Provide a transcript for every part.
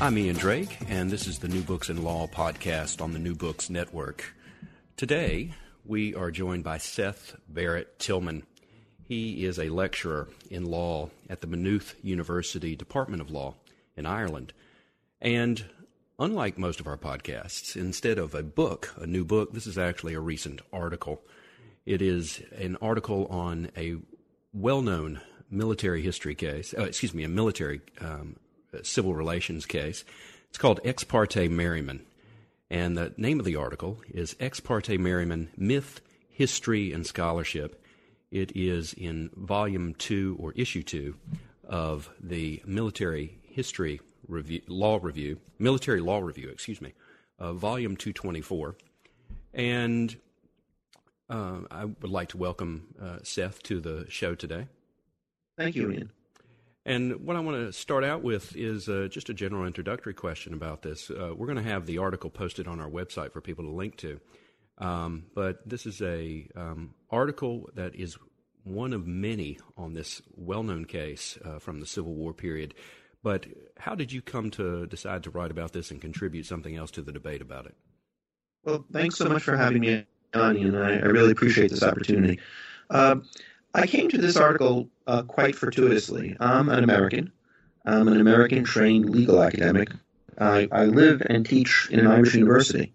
I'm Ian Drake, and this is the New Books in Law podcast on the New Books Network. Today, we are joined by Seth Barrett Tillman. He is a lecturer in law at the Maynooth University Department of Law in Ireland. And unlike most of our podcasts, instead of a book, a new book, this is actually a recent article. It is an article on a well known military history case, uh, excuse me, a military um, civil relations case. It's called Ex parte Merryman. And the name of the article is Ex parte Merryman Myth, History, and Scholarship. It is in volume two or issue two of the Military History Review, Law Review, Military Law Review, excuse me, uh, volume 224. And uh, I would like to welcome uh, Seth to the show today. Thank you, Ian. And what I want to start out with is uh, just a general introductory question about this. Uh, we're going to have the article posted on our website for people to link to. Um, but this is a um, article that is one of many on this well-known case uh, from the Civil War period. But how did you come to decide to write about this and contribute something else to the debate about it? Well, thanks so much for having me on, and I, I really appreciate this opportunity. Uh, I came to this article uh, quite fortuitously. I'm an American. I'm an American trained legal academic. I, I live and teach in an Irish university.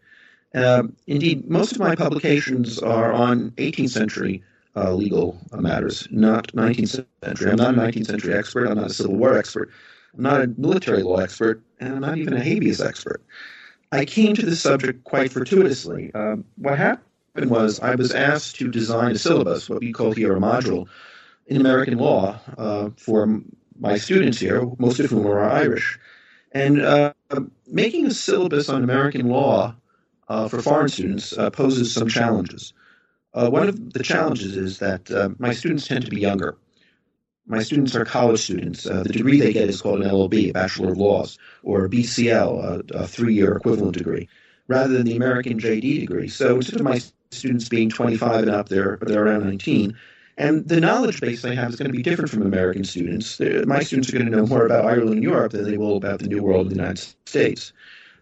Uh, indeed, most of my publications are on 18th century uh, legal matters, not 19th century. I'm not a 19th century expert. I'm not a Civil War expert. I'm not a military law expert, and I'm not even a habeas expert. I came to this subject quite fortuitously. Um, what happened happened was I was asked to design a syllabus, what we call here a module, in American law uh, for my students here, most of whom are Irish. And uh, making a syllabus on American law uh, for foreign students uh, poses some challenges. Uh, one of the challenges is that uh, my students tend to be younger. My students are college students. the degree they get is called an LLB, a Bachelor of Laws, or a BCL, a, a three year equivalent degree, rather than the American JD degree. So instead of my students being 25 and up, they're, they're around 19. And the knowledge base they have is going to be different from American students. My students are going to know more about Ireland and Europe than they will about the New World in the United States.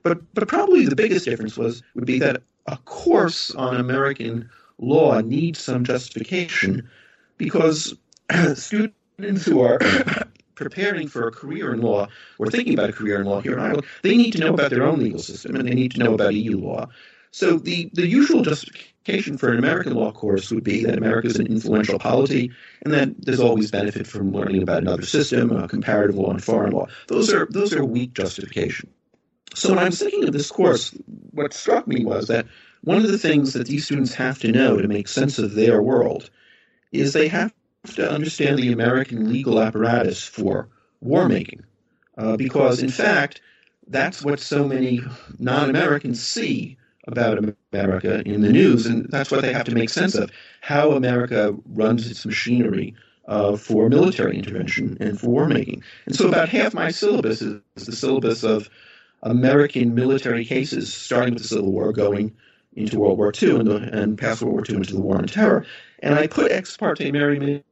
But, but probably the biggest difference was would be that a course on American law needs some justification because students who are preparing for a career in law or thinking about a career in law here in Ireland, they need to know about their own legal system and they need to know about EU law. So the, the usual justification for an American law course would be that America is an influential polity and that there's always benefit from learning about another system, uh, comparative law and foreign law. Those are those are weak justification. So when I was thinking of this course, what struck me was that one of the things that these students have to know to make sense of their world is they have to understand the American legal apparatus for war making. Uh, because, in fact, that's what so many non Americans see about America in the news, and that's what they have to make sense of how America runs its machinery uh, for military intervention and for war making. And so, about half my syllabus is the syllabus of American military cases, starting with the Civil War, going into World War II and, the, and past World War II into the War on Terror. And I put ex parte merryman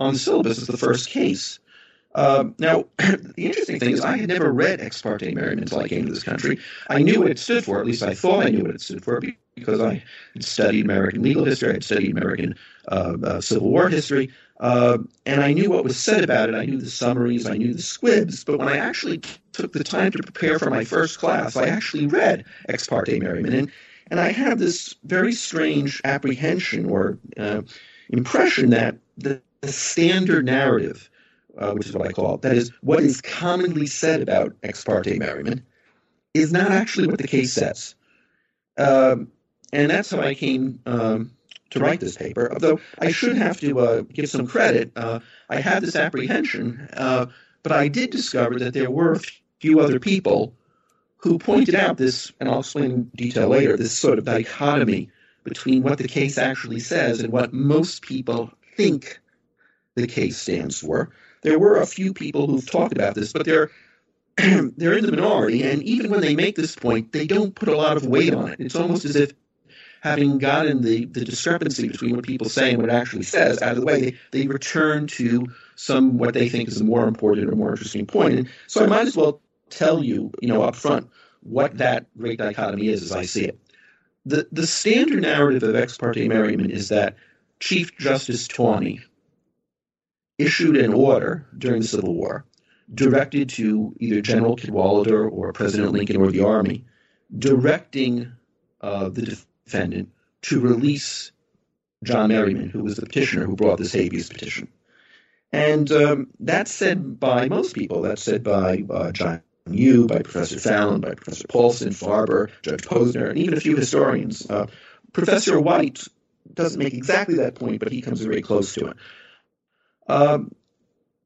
on the syllabus as the first case. Uh, now, the interesting thing is, I had never read ex parte merryman until I came to this country. I knew what it stood for, at least I thought I knew what it stood for, because I had studied American legal history, I had studied American uh, uh, Civil War history, uh, and I knew what was said about it. I knew the summaries, I knew the squibs, but when I actually took the time to prepare for my first class, I actually read ex parte merryman. And, and I had this very strange apprehension or uh, impression that the, the standard narrative uh, which is what I call it, that is, what is commonly said about ex parte merryman, is not actually what the case says. Um, and that's how I came um, to write this paper. Although I should have to uh, give some credit, uh, I had this apprehension, uh, but I did discover that there were a few other people who pointed out this, and I'll explain in detail later, this sort of dichotomy between what the case actually says and what most people think the case stands for. There were a few people who've talked about this, but they're they're in the minority, and even when they make this point, they don't put a lot of weight on it. It's almost as if having gotten the, the discrepancy between what people say and what it actually says out of the way, they, they return to some what they think is a more important or more interesting point. And so I might as well tell you, you know, up front what that great dichotomy is as I see it. The the standard narrative of ex parte Merryman is that Chief Justice Taney issued an order during the Civil War directed to either General Cadwalader or President Lincoln or the Army, directing uh, the defendant to release John Merryman, who was the petitioner who brought this habeas petition. And um, that's said by most people. That's said by uh, John Yoo, by Professor Fallon, by Professor Paulsen, Farber, Judge Posner, and even a few historians. Uh, Professor White doesn't make exactly that point, but he comes very close to it. Um,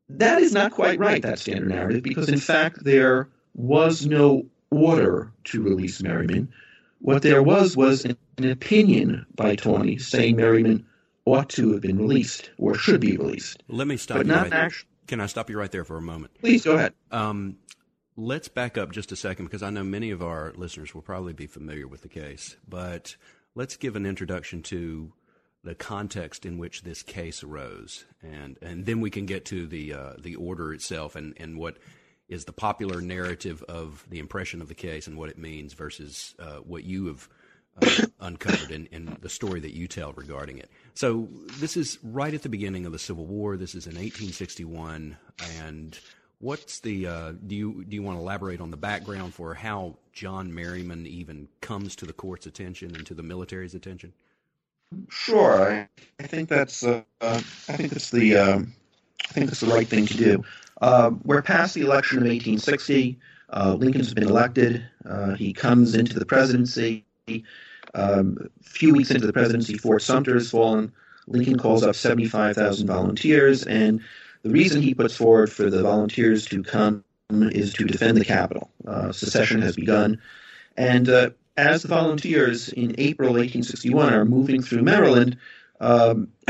that is not quite right, that standard narrative, because in fact there was no order to release Merryman. What there was was an, opinion by Taney saying Merryman ought to have been released or should be released. Let me stop but you right there. Can I stop you right there for a moment? Please go ahead. Um, let's back up just a second because I know many of our listeners will probably be familiar with the case, but let's give an introduction to the context in which this case arose, and and then we can get to the uh, the order itself and and what is the popular narrative of the impression of the case and what it means versus uh, what you have uh, uncovered in, in the story that you tell regarding it. So this is right at the beginning of the Civil War. This is in 1861, and what's the uh, do you do you want to elaborate on the background for how John Merryman even comes to the court's attention and to the military's attention? Sure, I, I think that's uh, uh, I think that's the um, I think that's the right thing to do. Uh, we're past the election of 1860. Uh, Lincoln's been elected. Uh, he comes into the presidency. Um, a few weeks into the presidency, Fort Sumter has fallen. Lincoln calls up 75,000 volunteers, and the reason he puts forward for the volunteers to come is to defend the capital. Uh, secession has begun, and as the volunteers in April 1861 are moving through Maryland, um,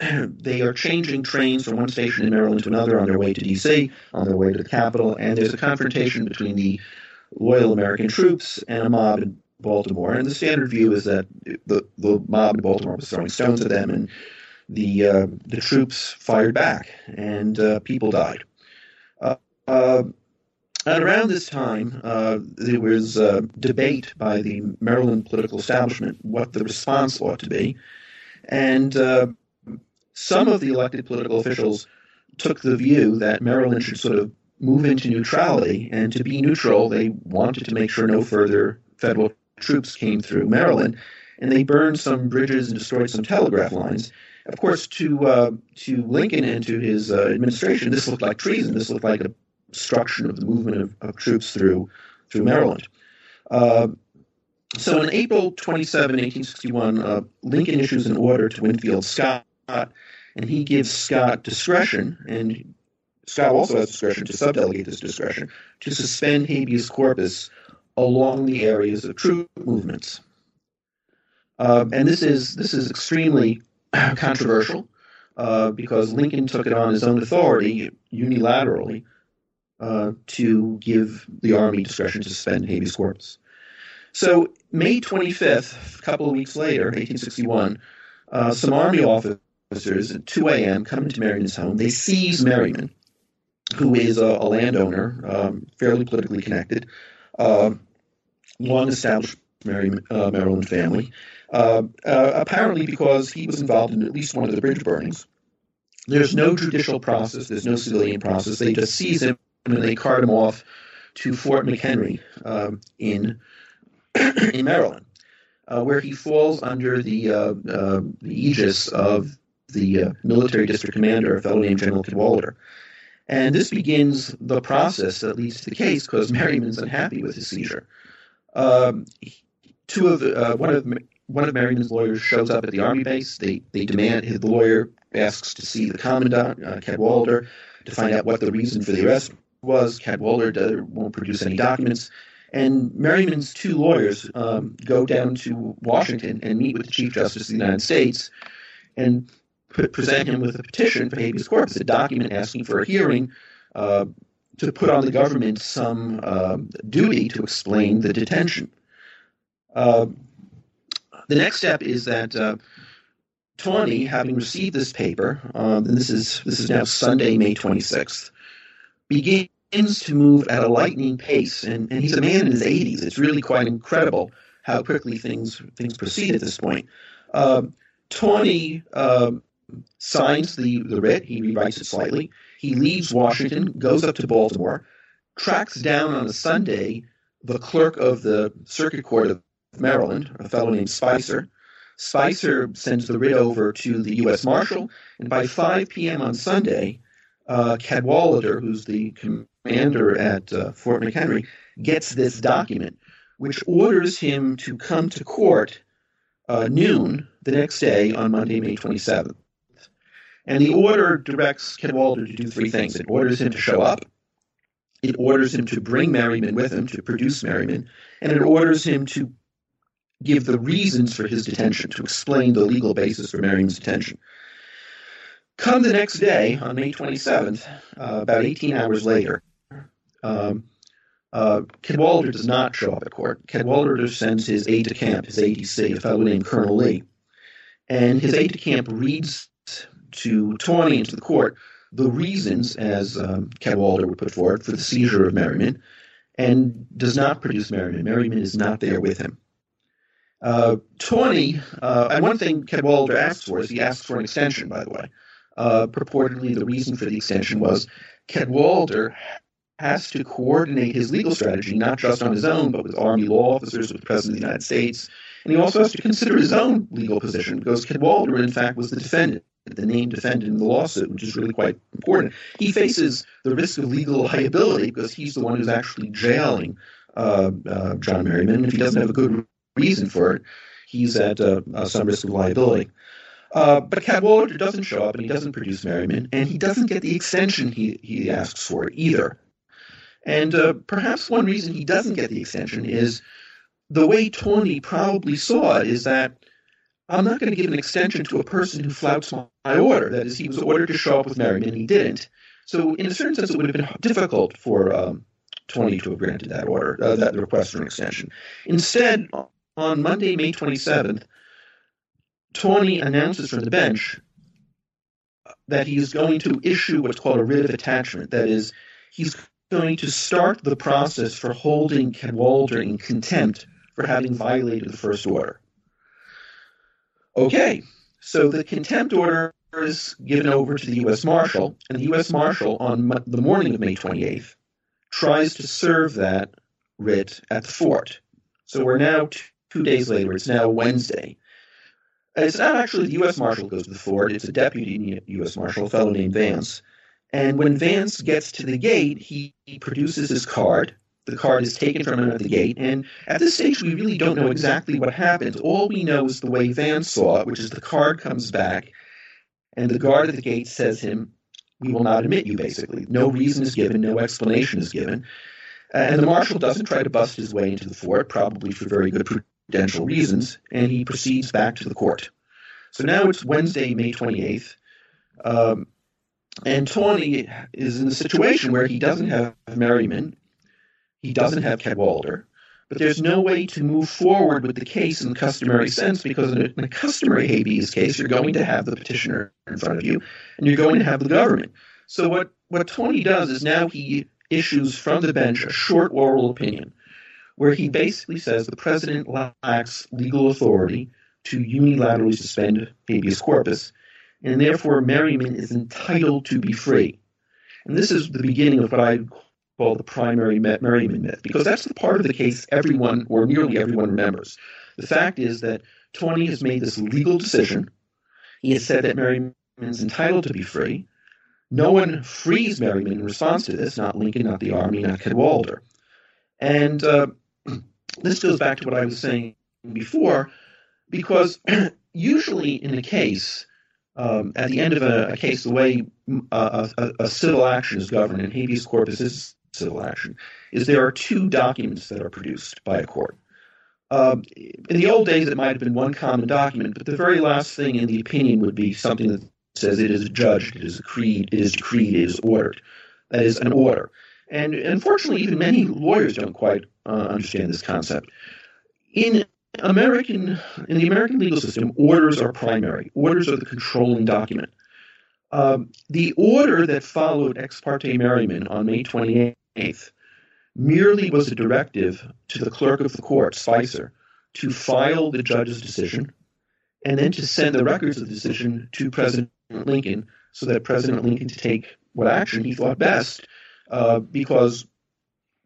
they are changing trains from one station in Maryland to another on their way to D.C., on their way to the capital, and there's a confrontation between the loyal American troops and a mob in Baltimore. And the standard view is that the, the mob in Baltimore was throwing stones at them, and the uh, the troops fired back, and uh, people died. Uh, uh around this time, uh, there was a debate by the Maryland political establishment what the response ought to be. And uh, some of the elected political officials took the view that Maryland should sort of move into neutrality. And to be neutral, they wanted to make sure no further federal troops came through Maryland. And they burned some bridges and destroyed some telegraph lines. Of course, to uh, to Lincoln and to his uh, administration, this looked like treason. This looked like a obstruction of the movement of, of troops through through Maryland. Uh, so on April 27, 1861, uh, Lincoln issues an order to Winfield Scott, and he gives Scott discretion, and Scott also has discretion to subdelegate this discretion to suspend habeas corpus along the areas of troop movements. Uh, and this is this is extremely controversial uh, because Lincoln took it on his own authority unilaterally uh, to give the Army discretion to suspend habeas corpus. So, May 25th, a couple of weeks later, 1861, uh, some Army officers at 2 a.m. come into Merryman's home. They seize Merryman, who is a, a landowner, um, fairly politically connected, uh, long established Merry, uh, Maryland family, uh, uh, apparently because he was involved in at least one of the bridge burnings. There's no judicial process, there's no civilian process. They just seize him and they cart him off to Fort McHenry um, in in Maryland, uh, where he falls under the uh, uh, the aegis of the uh, military district commander, a fellow named General Cadwalader. And this begins the process that leads to the case because Merryman's unhappy with his seizure. Um, two of the, uh, one of one of Merryman's lawyers shows up at the army base. They they demand the lawyer asks to see the commandant, uh, Cadwalader to find out what the reason for the arrest was. Cadwalader won't produce any documents. And Merryman's two lawyers um, go down to Washington and meet with the Chief Justice of the United States and present him with a petition for habeas corpus, a document asking for a hearing uh, to put on the government some uh, duty to explain the detention. Uh, the next step is that uh, Taney, having received this paper, um, and this is this is now Sunday, May 26th, begins to move at a lightning pace, and, and he's a man in his 80s. It's really quite incredible how quickly things things proceed at this point. Uh, Taney uh, signs the, the writ, he rewrites it slightly. He leaves Washington, goes up to Baltimore, tracks down on a Sunday the clerk of the Circuit Court of Maryland, a fellow named Spicer. Spicer sends the writ over to the U.S. Marshal, and by 5 p.m. on Sunday, uh, Cadwalader, who's the commander at uh, Fort McHenry, gets this document, which orders him to come to court uh, noon the next day on Monday, May 27th. And the order directs Cadwalader to do three things. It orders him to show up, it orders him to bring Merryman with him, to produce Merryman, and it orders him to give the reasons for his detention, to explain the legal basis for Merryman's detention. Come the next day, on May 27th, uh, about 18 hours later, um, uh, does not show up at court. Cadwalader sends his aide de camp, his ADC, a fellow named Colonel Lee. And his aide de camp reads to Taney and to the court the reasons, as um, would put forward, for the seizure of Merryman, and does not produce Merryman. Merryman is not there with him. Uh, Taney, uh, and one thing Cadwalader asks for is he asks for an extension, by the way. Uh, purportedly, the reason for the extension was Cadwalader has to coordinate his legal strategy, not just on his own, but with Army law officers, with the President of the United States. And he also has to consider his own legal position, because Cadwalader, in fact, was the defendant the named defendant in the lawsuit, which is really quite important. He faces the risk of legal liability because he's the one who's actually jailing uh, uh, John Merryman. If he doesn't have a good reason for it, he's at uh, uh some risk of liability. Uh, but Cadwalader doesn't show up and he doesn't produce Merryman, and he doesn't get the extension he, he asks for either. And uh, perhaps one reason he doesn't get the extension is the way Taney probably saw it is that I'm not going to give an extension to a person who flouts my order. That is, he was ordered to show up with Merryman, and he didn't. So, in a certain sense, it would have been difficult for um, Taney to have granted that order, uh, that request for an extension. Instead, on Monday, May 27th, Taney announces from the bench uh, that he is going to issue what's called a writ of attachment. That is, he's going to start the process for holding Cadwalader in contempt for having violated the first order. Okay, so the contempt order is given over to the U.S. Marshal, and the U.S. Marshal on the morning of May 28th tries to serve that writ at the fort. So we're now two days later. It's now Wednesday. It's not actually the U.S. Marshal goes to the fort. It's a deputy U.S. Marshal, a fellow named Vance. And when Vance gets to the gate, he, he produces his card the card is taken from him at the gate. And at this stage, we really don't know exactly what happens. All we know is the way Vance saw it, which is the card comes back, and the guard at the gate says him, "We will not admit you." Basically, no reason is given, no explanation is given, and the marshal doesn't try to bust his way into the fort, probably for very good prudential reasons, and he proceeds back to the court. So now it's Wednesday, May twenty eighth. Um, and Taney is in a situation where he doesn't have Merryman he doesn't have Cadwalader, but there's no way to move forward with the case in the customary sense because in a, in a, customary habeas case, you're going to have the petitioner in front of you and you're going to have the government. So what, what Taney does is now he issues from the bench a short oral opinion where he basically says the president lacks legal authority to unilaterally suspend habeas corpus, and therefore Merryman is entitled to be free. And this is the beginning of what I call the primary Merryman myth, because that's the part of the case everyone, or nearly everyone, remembers. The fact is that Taney has made this legal decision. He has said that Merryman is entitled to be free. No one frees Merryman in response to this, not Lincoln, not the Army, not Cadwalader. And uh, this goes back to what I was saying before, because usually in a case, um, at the end of a, a case, the way uh, a, a, civil action is governed, and habeas corpus is civil action, is there are two documents that are produced by a court. Um, in the old days, it might have been one common document, but the very last thing in the opinion would be something that says it is judged, it is decreed, it is decreed, it is ordered. That is an order. And unfortunately, even many lawyers don't quite uh, understand this concept. In American, in the American legal system, orders are primary. Orders are the controlling document. Um, the order that followed Ex parte Merryman on May 28th merely was a directive to the clerk of the court, Spicer, to file the judge's decision and then to send the records of the decision to President Lincoln so that President Lincoln to take what action he thought best uh, because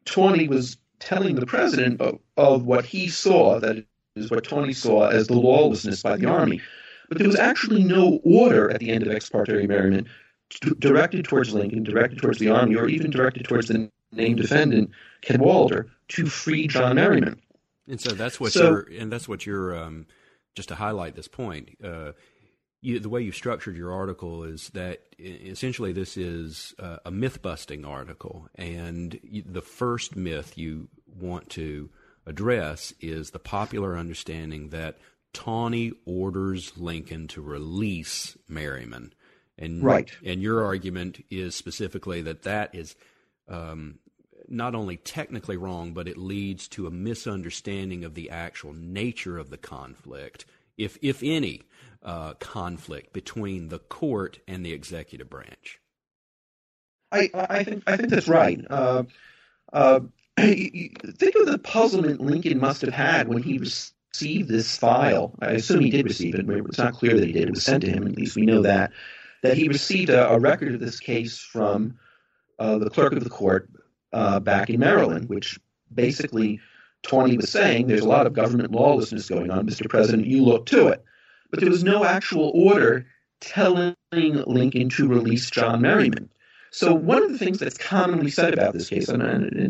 Taney was telling the president of, of what he saw, that is what Taney saw as the lawlessness by the army. But there was actually no order at the end of ex parte Merryman directed towards Lincoln, directed towards the army, or even directed towards the named defendant, Cadwalader, to free John Merryman. And so that's what so, you're, and that's what you're, um, just to highlight this point, uh, you, the way you structured your article is that essentially this is uh, a myth busting article. And you, the first myth you want to address is the popular understanding that Taney orders Lincoln to release Merryman. And, right. and your argument is specifically that that is um, not only technically wrong, but it leads to a misunderstanding of the actual nature of the conflict, if, if any uh, conflict between the court and the executive branch. I, I think I think that's right. Uh, uh, think of the puzzlement Lincoln must have had when he received this file. I assume he did receive it. It's not clear that he did. It was sent to him. At least we know that that he received a, a record of this case from uh, the clerk of the court uh, back in Maryland, which basically Taney was saying there's a lot of government lawlessness going on, Mr. President. You look to it but there was no actual order telling Lincoln to release John Merryman. So one of the things that's commonly said about this case, and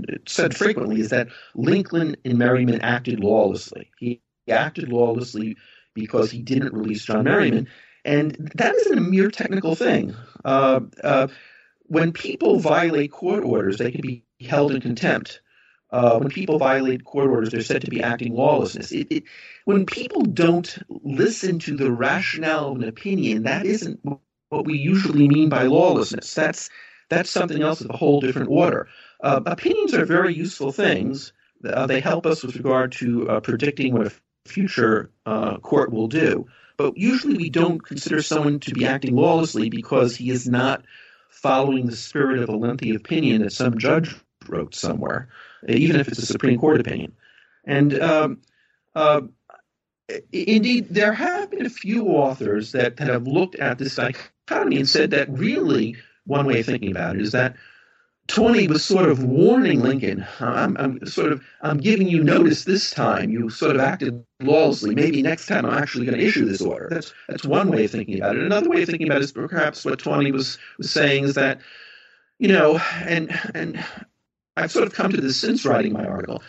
it's said frequently, is that Lincoln and Merryman acted lawlessly. He acted lawlessly because he didn't release John Merryman, and that isn't a mere technical thing. Uh, uh, when people violate court orders, they can be held in contempt uh, when people violate court orders, they're said to be acting lawlessness. It, it, when people don't listen to the rationale of an opinion, that isn't what we usually mean by lawlessness. That's that's something else of a whole different order. Uh, opinions are very useful things. Uh, they help us with regard to uh, predicting what a future uh, court will do. But usually we don't consider someone to be acting lawlessly because he is not following the spirit of a lengthy opinion that some judge wrote somewhere even if it's a Supreme Court opinion. And um, uh, indeed, there have been a few authors that, have looked at this dichotomy and said that really one way of thinking about it is that Taney was sort of warning Lincoln. I'm, I'm, sort of I'm giving you notice this time. You sort of acted lawlessly. Maybe next time I'm actually going to issue this order. That's that's one way of thinking about it. Another way of thinking about it is perhaps what Taney was was saying is that, you know, and and I've sort of come to this since writing my article.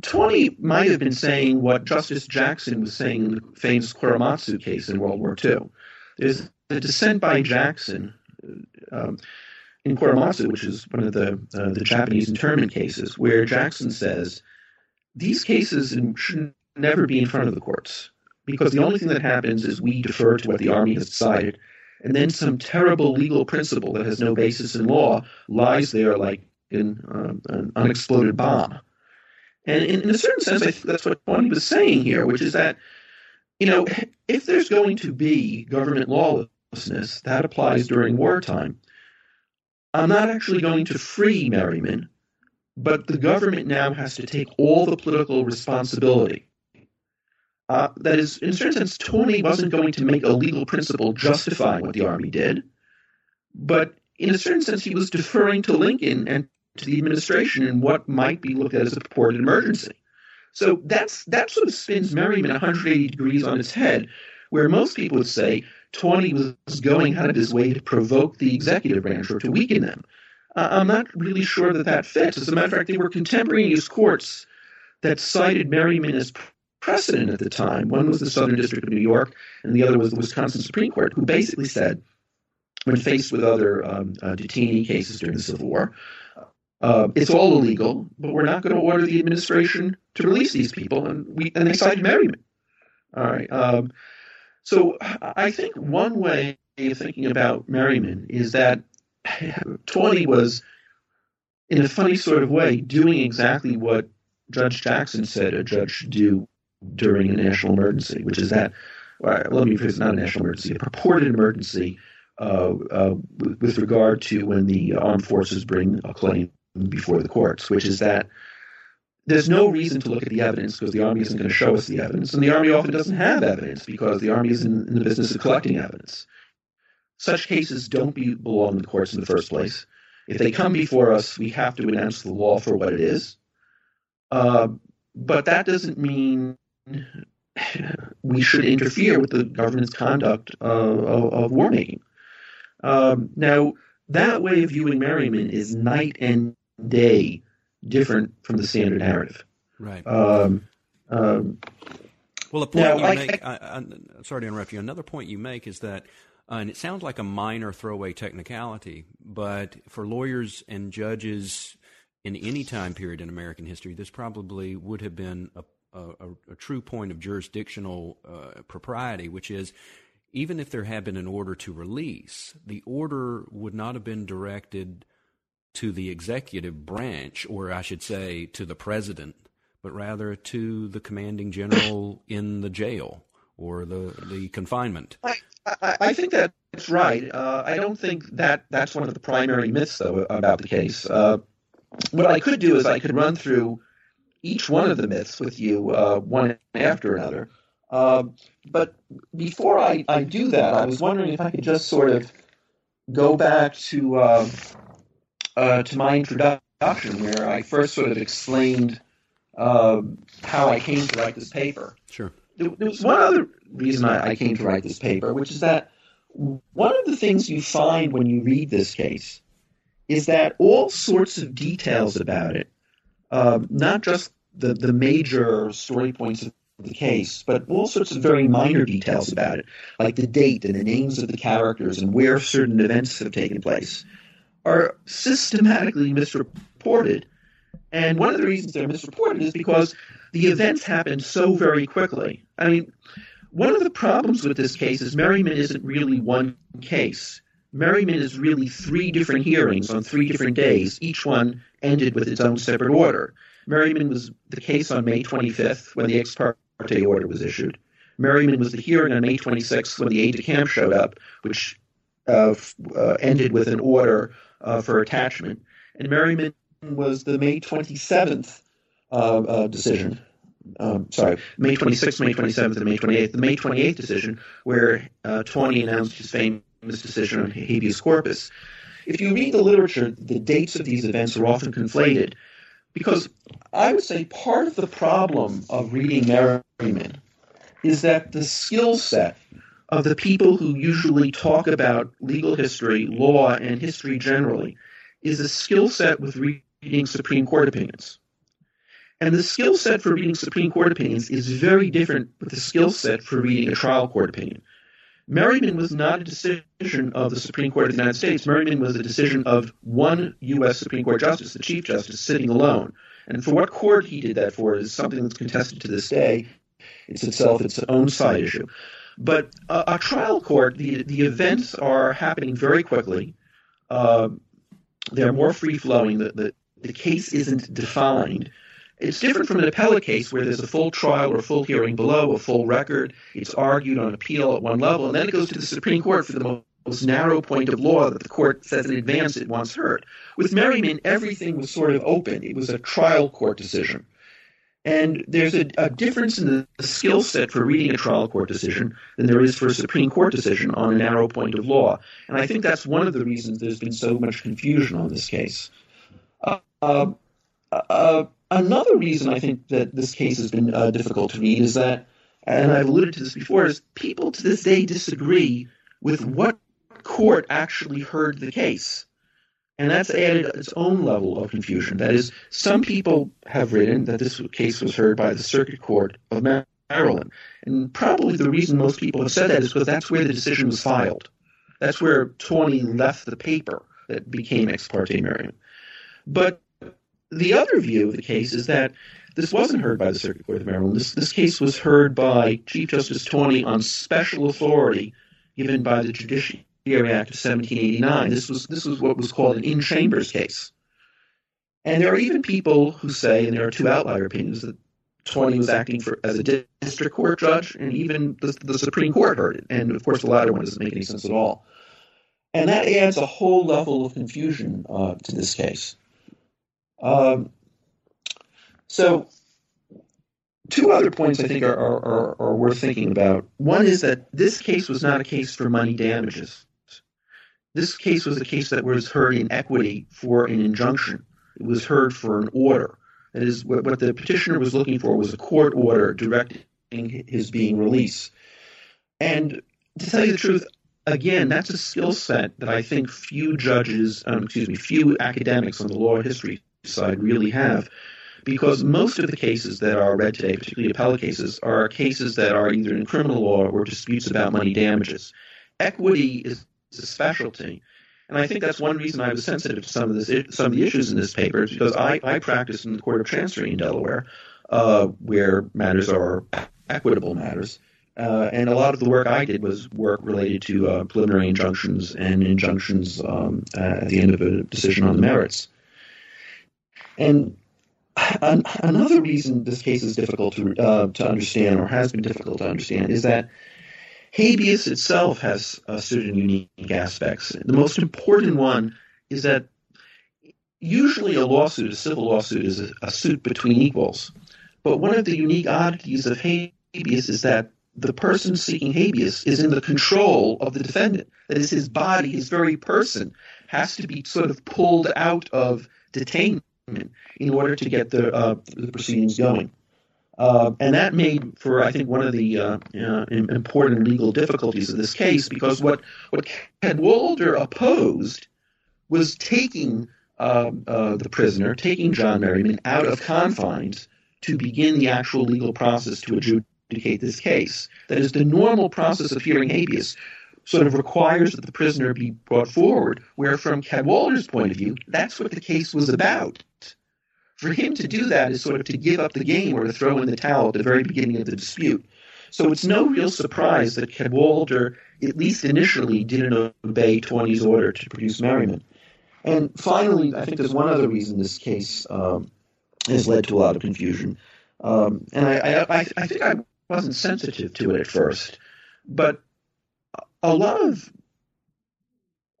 Taney might have been saying what Justice Jackson was saying in the famous Korematsu case in World War II. There's a dissent by Jackson um, in Korematsu, which is one of the uh, the Japanese internment cases, where Jackson says these cases should never be in front of the courts because the only thing that happens is we defer to what the army has decided, and then some terrible legal principle that has no basis in law lies there like in uh, an unexploded bomb. And in, in, a certain sense, I think that's what Taney was saying here, which is that, you know, if there's going to be government lawlessness, that applies during wartime. I'm not actually going to free Merryman, but the government now has to take all the political responsibility. Uh, that is, in a certain sense, Taney wasn't going to make a legal principle justifying what the army did, but in a certain sense, he was deferring to Lincoln and to the administration in what might be looked at as a purported emergency. So that's that sort of spins Merryman 180 degrees on its head, where most people would say Taney was going out of his way to provoke the executive branch or to weaken them. Uh, I'm not really sure that that fits. As a matter of fact, there were contemporaneous courts that cited Merryman as precedent at the time. One was the Southern District of New York, and the other was the Wisconsin Supreme Court, who basically said, when faced with other um, uh, detainee cases during the Civil War, uh, it's all illegal, but we're not going to order the administration to release these people, and we and they cited Merryman. All right. Um, so I think one way of thinking about Merryman is that Taney was, in a funny sort of way, doing exactly what Judge Jackson said a judge should do during a national emergency, which is that, well, let me phrase not a national emergency, a purported emergency uh, uh, with regard to when the armed forces bring a claim before the courts, which is that there's no reason to look at the evidence because the Army isn't going to show us the evidence. And the Army often doesn't have evidence because the Army is in, in the business of collecting evidence. Such cases don't be, belong in the courts in the first place. If they come before us, we have to announce the law for what it is. Uh, but that doesn't mean we should interfere with the government's conduct of, of war making. Um, now, that way of viewing Merryman is night and day different from the standard narrative. Right. Um, um, well, the point now, you I, make, I, am sorry to interrupt you. Another point you make is that, uh, and it sounds like a minor throwaway technicality, but for lawyers and judges in any time period in American history, this probably would have been a, a, a true point of jurisdictional uh, propriety, which is even if there had been an order to release, the order would not have been directed to the executive branch, or I should say to the president, but rather to the commanding general in the jail or the, the confinement. I, I, I think that's right. Uh, I don't think that that's one of the primary myths, though, about the case. Uh, what I could do is I could run through each one of the myths with you, uh, one after another. Uh, but before I, I do that, I was wondering if I could just sort of go back to uh, to my introduction, where I first sort of explained uh, how I came to write this paper. Sure. There, there was one other reason I, I came to write this paper, which is that one of the things you find when you read this case is that all sorts of details about it, uh, not just the, the major story points of the case, but all sorts of very minor details about it, like the date and the names of the characters and where certain events have taken place, are systematically misreported. And one of the reasons they're misreported is because the events happened so very quickly. I mean, one of the problems with this case is Merryman isn't really one case. Merryman is really three different hearings on three different days. Each one ended with its own separate order. Merryman was the case on May 25th when the ex parte order was issued. Merryman was the hearing on May 26th when the aide de camp showed up, which uh, uh, ended with an order uh, for attachment. And Merryman was the May 27th uh, uh, decision. Um, sorry, May 26th, May 27th, and May 28th. The May 28th decision, where uh, Taney announced his famous decision on habeas corpus. If you read the literature, the dates of these events are often conflated because I would say part of the problem of reading Merryman is that the skill set of the people who usually talk about legal history, law, and history generally is a skill set with reading Supreme Court opinions. And the skill set for reading Supreme Court opinions is very different with the skill set for reading a trial court opinion. Merryman was not a decision of the Supreme Court of the United States. Merryman was a decision of one U.S. Supreme Court justice, the Chief Justice, sitting alone. And for what court he did that for is something that's contested to this day. It's itself its own side issue. But a, trial court, the the events are happening very quickly. Uh, they're more free flowing. The, the the case isn't defined. It's different from an appellate case where there's a full trial or a full hearing below, a full record. It's argued on appeal at one level, and then it goes to the Supreme Court for the most narrow point of law that the court says in advance it wants heard. With Merryman, everything was sort of open. It was a trial court decision. And there's a, a difference in the skill set for reading a trial court decision than there is for a Supreme Court decision on a narrow point of law. And I think that's one of the reasons there's been so much confusion on this case. Uh, uh, uh, another reason I think that this case has been uh, difficult to read is that, and I've alluded to this before, is people to this day disagree with what court actually heard the case. And that's added its own level of confusion. That is, some people have written that this case was heard by the Circuit Court of Maryland. And probably the reason most people have said that is because that's where the decision was filed. That's where Taney left the paper that became Ex parte Merryman. But the other view of the case is that this wasn't heard by the Circuit Court of Maryland. This, this case was heard by Chief Justice Taney on special authority given by the Judiciary Act of 1789. This was, this was what was called an in chambers case. And there are even people who say, and there are two outlier opinions, that Taney was acting for as a district court judge, and even the, the Supreme Court heard it. And of course, the latter one doesn't make any sense at all. And that adds a whole level of confusion uh, to this case. Um, so, two other points I think are, are, are, worth thinking about. One is that this case was not a case for money damages. This case was a case that was heard in equity for an injunction. It was heard for an order. That is, what, what the petitioner was looking for was a court order directing his being released. And to tell you the truth, again, that's a skill set that I think few judges, um, excuse me, few academics on the law history side really have. Because most of the cases that are read today, particularly appellate cases, are cases that are either in criminal law or disputes about money damages. Equity is a specialty. And I think that's one reason I was sensitive to some of this, some of the issues in this paper, is because I, I practice in the Court of Chancery in Delaware, uh, where matters are equitable matters. Uh, and a lot of the work I did was work related to uh, preliminary injunctions and injunctions um, at the end of a decision on the merits. And an, another reason this case is difficult to uh, to understand, or has been difficult to understand, is that habeas itself has uh, certain unique aspects. The most important one is that usually a lawsuit, a civil lawsuit, is a, a suit between equals. But one of the unique oddities of habeas is that the person seeking habeas is in the control of the defendant. That is, his body, his very person, has to be sort of pulled out of detainment in order to get the, uh, the proceedings going. Uh, and that made for, I think, one of the uh, uh, important legal difficulties of this case, because what what Cadwalader opposed was taking um, uh, the prisoner, taking John Merryman out of confines to begin the actual legal process to adjudicate this case. That is, the normal process of hearing habeas sort of requires that the prisoner be brought forward, where from Cadwalader's point of view, that's what the case was about for him to do that is sort of to give up the game or to throw in the towel at the very beginning of the dispute. So it's no real surprise that Cadwalader, at least initially, didn't obey Taney's order to produce Merryman. And finally, I think there's one other reason this case um, has led to a lot of confusion. Um, and I, I, I think I wasn't sensitive to it at first, but a lot of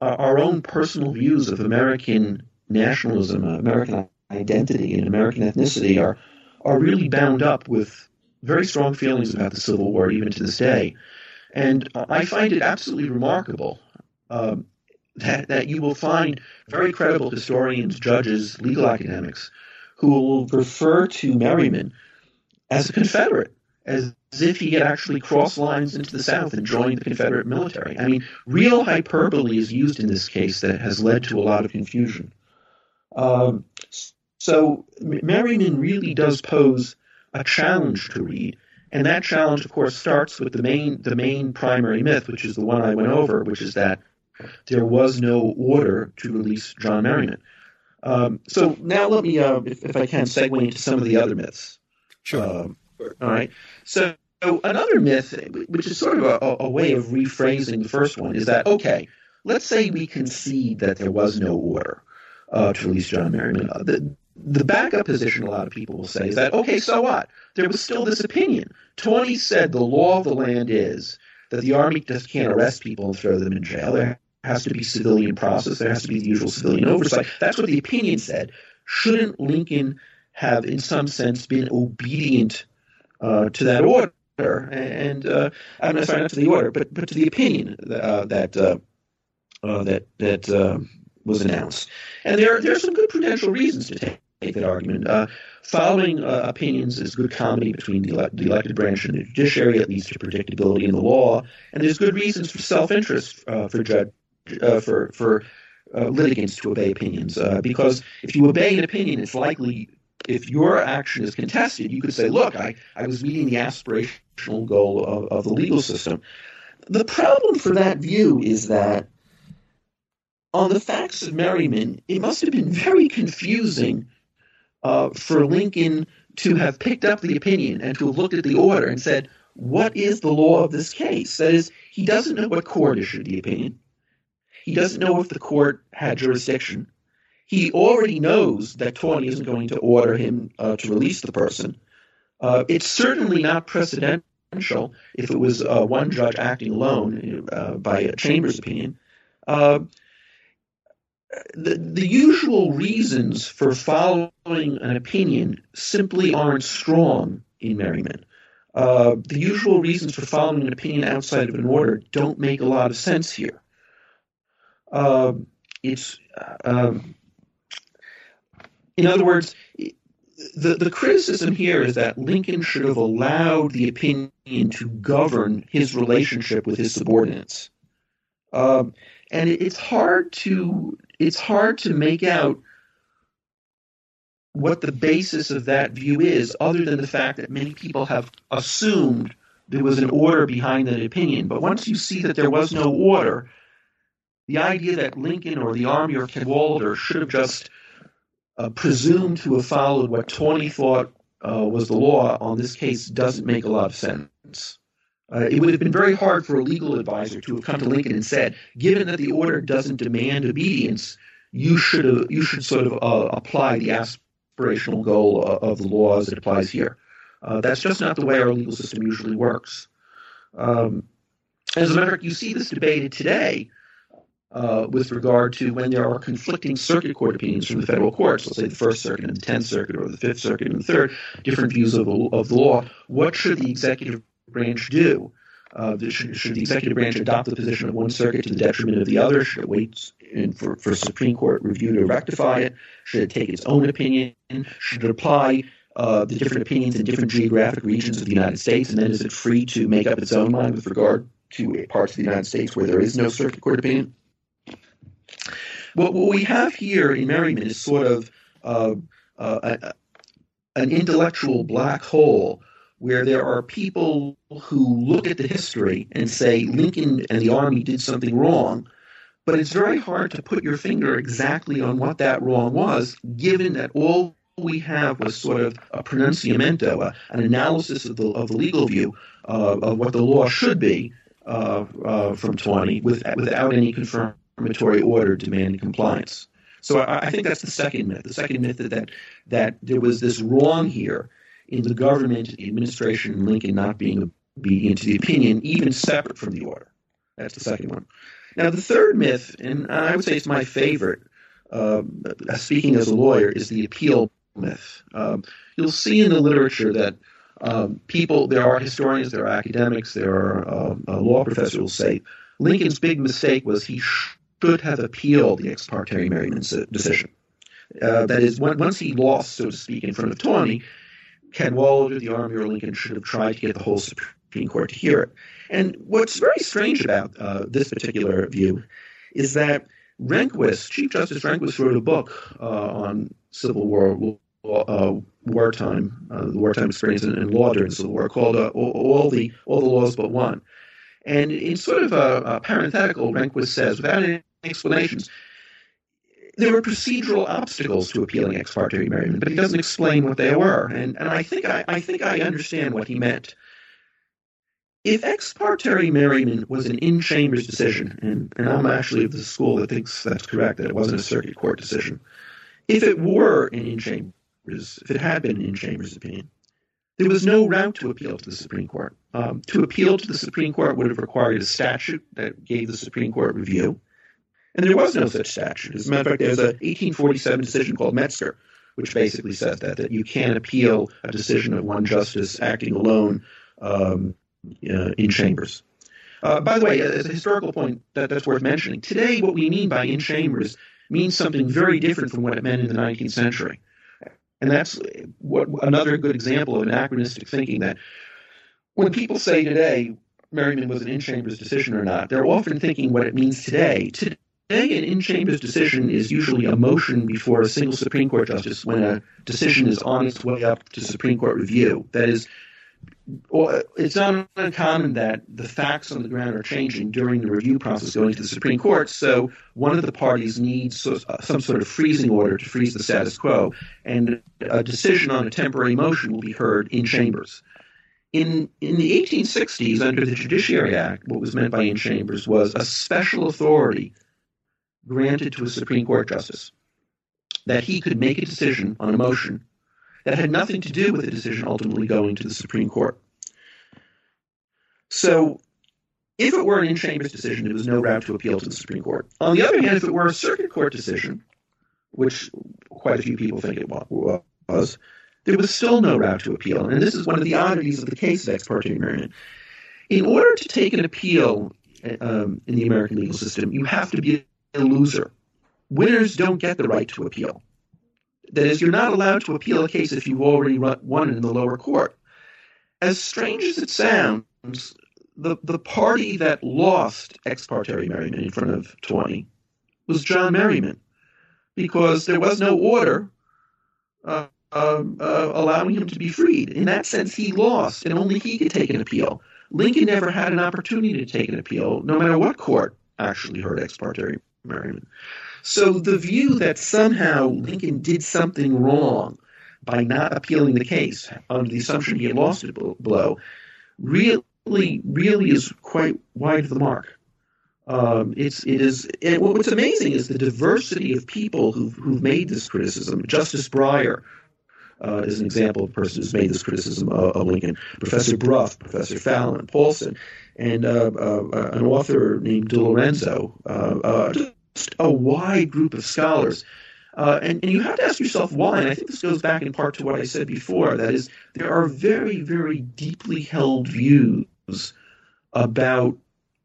our own personal views of American nationalism, American identity and American ethnicity are are really bound up with very strong feelings about the Civil War, even to this day. And I find it absolutely remarkable um, that, that you will find very credible historians, judges, legal academics who will refer to Merryman as a Confederate, as if he had actually crossed lines into the South and joined the Confederate military. I mean, real hyperbole is used in this case that has led to a lot of confusion. Um, so Merryman really does pose a challenge to read, and that challenge, of course, starts with the main the main primary myth, which is the one I went over, which is that there was no order to release John Merryman. Um, so now let me, uh, if, if, I can, segue into some of the other myths. Sure. Um, all right. So, so, another myth, which is sort of a, a way of rephrasing the first one, is that okay, let's say we concede that there was no order uh, to release John Merryman. Uh, the, the backup position a lot of people will say is that okay so what? There was still this opinion. Taney said the law of the land is that the army just can't arrest people and throw them in jail. There has to be civilian process. There has to be the usual civilian oversight. That's what the opinion said. Shouldn't lincoln have in some sense been obedient uh, to that order? And uh, i'm not sorry not to the order but but to the opinion uh, that uh, uh, that that uh, was announced. And there, there are some good prudential reasons to take make that argument. Uh, following uh, opinions is good comity between the, ele- the, elected branch and the judiciary. It leads to predictability in the law, and there's good reasons for self-interest uh, for judge uh, for for uh, litigants to obey opinions. Uh, because if you obey an opinion, it's likely if your action is contested, you could say, look, I, I was meeting the aspirational goal of, of the legal system. The problem for that view is that on the facts of Merryman, it must have been very confusing uh, for Lincoln to have picked up the opinion and to have looked at the order and said, what is the law of this case? That is, he doesn't know what court issued the opinion. He doesn't know if the court had jurisdiction. He already knows that Taney isn't going to order him uh, to release the person. Uh, it's certainly not precedential if it was uh, one judge acting alone uh, by a Chambers opinion. The, the usual reasons for following an opinion simply aren't strong in Merryman. Uh, the usual reasons for following an opinion outside of an order don't make a lot of sense here. Uh, it's, um, in other words, the, the criticism here is that Lincoln should have allowed the opinion to govern his relationship with his subordinates. Um, and it's hard to it's hard to make out what the basis of that view is, other than the fact that many people have assumed there was an order behind that opinion. But once you see that there was no order, the idea that Lincoln or the Army or Cadwalader should have just uh, presumed to have followed what Taney thought uh, was the law on this case doesn't make a lot of sense. Uh, it would have been very hard for a legal advisor to have come to Lincoln and said, given that the order doesn't demand obedience, you should you should sort of uh, apply the aspirational goal of the law as it applies here. Uh, that's just not the way our legal system usually works. Um, as a matter of fact, you see this debated today uh, with regard to when there are conflicting circuit court opinions from the federal courts, let's say the First Circuit and the Tenth Circuit or the Fifth Circuit and the Third, different views of, of the law. What should the executive branch do? Uh, should, should, the executive branch adopt the position of one circuit to the detriment of the other? Should it wait for, for Supreme Court review to rectify it? Should it take its own opinion? Should it apply uh, the different opinions in different geographic regions of the United States? And then is it free to make up its own mind with regard to parts of the United States where there is no circuit court opinion? What, what we have here in Merryman is sort of uh, uh, an intellectual black hole where there are people who look at the history and say Lincoln and the Army did something wrong, but it's very hard to put your finger exactly on what that wrong was, given that all we have was sort of a pronunciamento, an analysis of the, of the legal view uh, of what the law should be uh, uh, from Taney with, without any confirmatory order demanding compliance. So I, I, think that's the second myth. The second myth that, that that there was this wrong here in the government, the administration, Lincoln not being obedient to the opinion, even separate from the order. That's the second one. Now, the third myth, and I would say it's my favorite, uh, speaking as a lawyer, is the appeal myth. Um, you'll see in the literature that um, people, there are historians, there are academics, there are um, uh, law professors will say Lincoln's big mistake was he should have appealed the ex parte Merryman's decision. Uh, that is, once he lost, so to speak, in front of Taney, Cadwalader, the Army, or Lincoln should have tried to get the whole Supreme Court to hear it. And what's very strange about uh, this particular view is that Rehnquist, Chief Justice Rehnquist, wrote a book uh, on Civil War uh, wartime, uh, the wartime experience and, and, law during the Civil War, called uh, all, all, the all the laws but one. And in sort of a, a parenthetical, Rehnquist says, without any explanations, there were procedural obstacles to appealing ex parte Merryman, but he doesn't explain what they were. And, and I think I, I think I understand what he meant. If ex parte Merryman was an in chambers decision, and, and I'm actually of the school that thinks that's correct, that it wasn't a circuit court decision. If it were an in chambers, if it had been an in chambers opinion, there was no route to appeal to the Supreme Court. Um, to appeal to the Supreme Court would have required a statute that gave the Supreme Court review. And there was no such statute. As a matter of fact, there's an 1847 decision called Metzger, which basically says that, that you can't appeal a decision of one justice acting alone um, uh, in chambers. Uh, by the way, as a historical point that, that's worth mentioning, today what we mean by in chambers means something very different from what it meant in the 19th century. And that's what another good example of anachronistic thinking that when people say today Merryman was an in chambers decision or not, they're often thinking what it means today. An in chambers decision is usually a motion before a single Supreme Court justice when a decision is on its way up to Supreme Court review. That is, it's not uncommon that the facts on the ground are changing during the review process going to the Supreme Court. So one of the parties needs uh, some sort of freezing order to freeze the status quo, and a decision on a temporary motion will be heard in chambers. In, in the 1860s, under the Judiciary Act, what was meant by in chambers was a special authority granted to a Supreme Court justice that he could make a decision on a motion that had nothing to do with the decision ultimately going to the Supreme Court. So, if it were an in chambers decision, there was no route to appeal to the Supreme Court. On the other hand, if it were a circuit court decision, which quite a few people think it was, there was still no route to appeal. And this is one of the oddities of the case of ex parte Merryman. In order to take an appeal um, in the American legal system, you have to be a loser. Winners don't get the right to appeal. That is, you're not allowed to appeal a case if you've already won in the lower court. As strange as it sounds, the, the party that lost ex parte Merryman in front of Taney was John Merryman because there was no order uh, uh, uh, allowing him to be freed. In that sense, he lost, and only he could take an appeal. Lincoln never had an opportunity to take an appeal, no matter what court actually heard ex parte Merryman. So the view that somehow Lincoln did something wrong by not appealing the case under the assumption he had lost it below really, really is quite wide of the mark. Um, it's it is and what's amazing is the diversity of people who've, who've made this criticism. Justice Breyer uh, is an example of a person who's made this criticism of, of Lincoln. Professor Brough, Professor Fallon, Paulsen, and uh, uh, an author named DiLorenzo. Uh, uh, a wide group of scholars. And, and you have to ask yourself why. And I think this goes back in part to what I said before. That is, there are very, very deeply held views about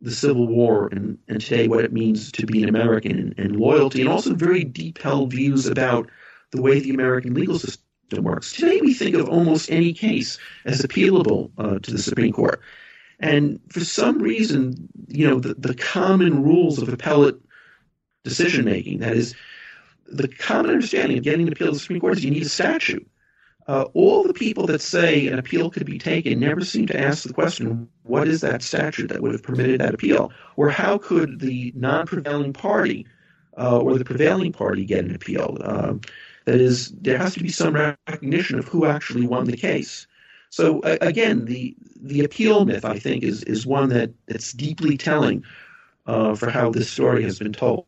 the Civil War and, and today what it means to be an American and, and loyalty, and also very deep held views about the way the American legal system works. Today, we think of almost any case as appealable uh, to the Supreme Court. And for some reason, you know, the, the common rules of appellate decision making. That is, the common understanding of getting an appeal to the Supreme Court is you need a statute. Uh, all the people that say an appeal could be taken never seem to ask the question, what is that statute that would have permitted that appeal? Or how could the non prevailing party uh, or the prevailing party get an appeal? Uh, that is, there has to be some recognition of who actually won the case. So uh, again, the the appeal myth, I think, is is one that that's deeply telling uh, for how this story has been told.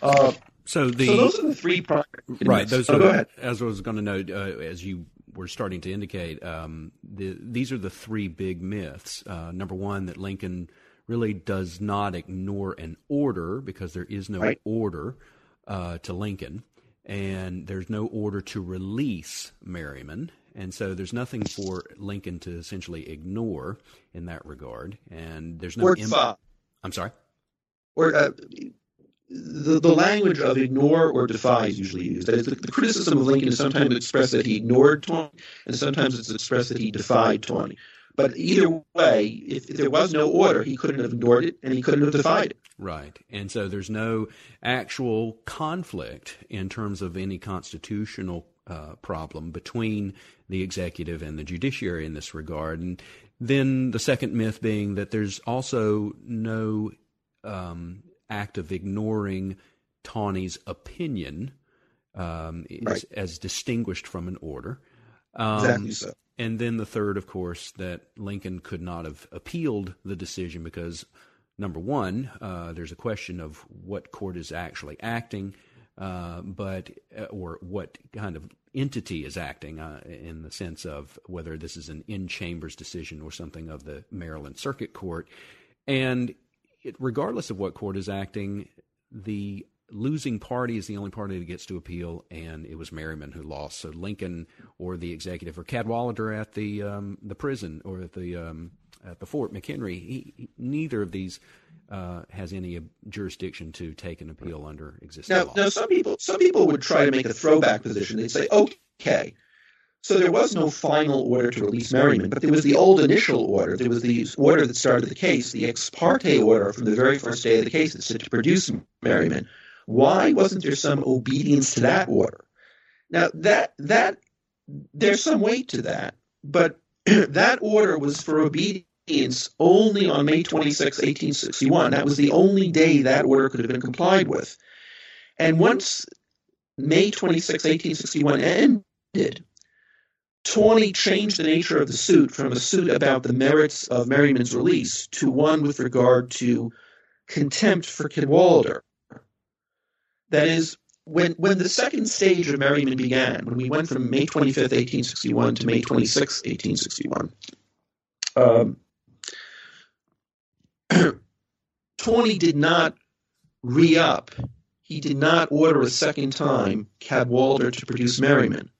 Uh, so the so those are the three right. Those oh, are, as I was going to note, uh, as you were starting to indicate, um, the, these are the three big myths. Uh, number one, that Lincoln really does not ignore an order because there is no right. order uh, to Lincoln, and there's no order to release Merryman. And so there's nothing for Lincoln to essentially ignore in that regard. And there's no. Or Im- I'm sorry. Or uh, the, the language of ignore or defy is usually used. That is, the, the, criticism of Lincoln is sometimes expressed that he ignored Taney, and sometimes it's expressed that he defied Taney. But either way, if, if, there was no order, he couldn't have ignored it and he couldn't have defied it. Right. And so there's no actual conflict in terms of any constitutional uh, problem between the executive and the judiciary in this regard. And then the second myth being that there's also no um, act of ignoring Taney's opinion um, right. as distinguished from an order. Um, exactly so. And then the third, of course, that Lincoln could not have appealed the decision because, number one, uh, there's a question of what court is actually acting, uh, but uh, or what kind of entity is acting uh, in the sense of whether this is an in chambers decision or something of the Maryland Circuit Court. And it, regardless of what court is acting, the losing party is the only party that gets to appeal, and it was Merryman who lost. So Lincoln or the executive or Cadwalader at the um, the prison or at the um, at the fort McHenry, he, he, neither of these uh, has any jurisdiction to take an appeal under existing now, law. Now, some people some people would try to make a throwback position. They'd say, okay, So there was no final order to release Merryman, but there was the old initial order. There was the order that started the case, the ex parte order from the very first day of the case that said to produce Merryman. Why wasn't there some obedience to that order? Now that that there's some weight to that, but that order was for obedience only on May 26, 1861. That was the only day that order could have been complied with. And once May 26, 1861 ended, Taney changed the nature of the suit from a suit about the merits of Merryman's release to one with regard to contempt for Cadwalader. That is, when when the second stage of Merryman began, when we went from May 25th, 1861 to May 26th, 1861, um, did not re-up. He did not order a second time Cadwalader to produce Merryman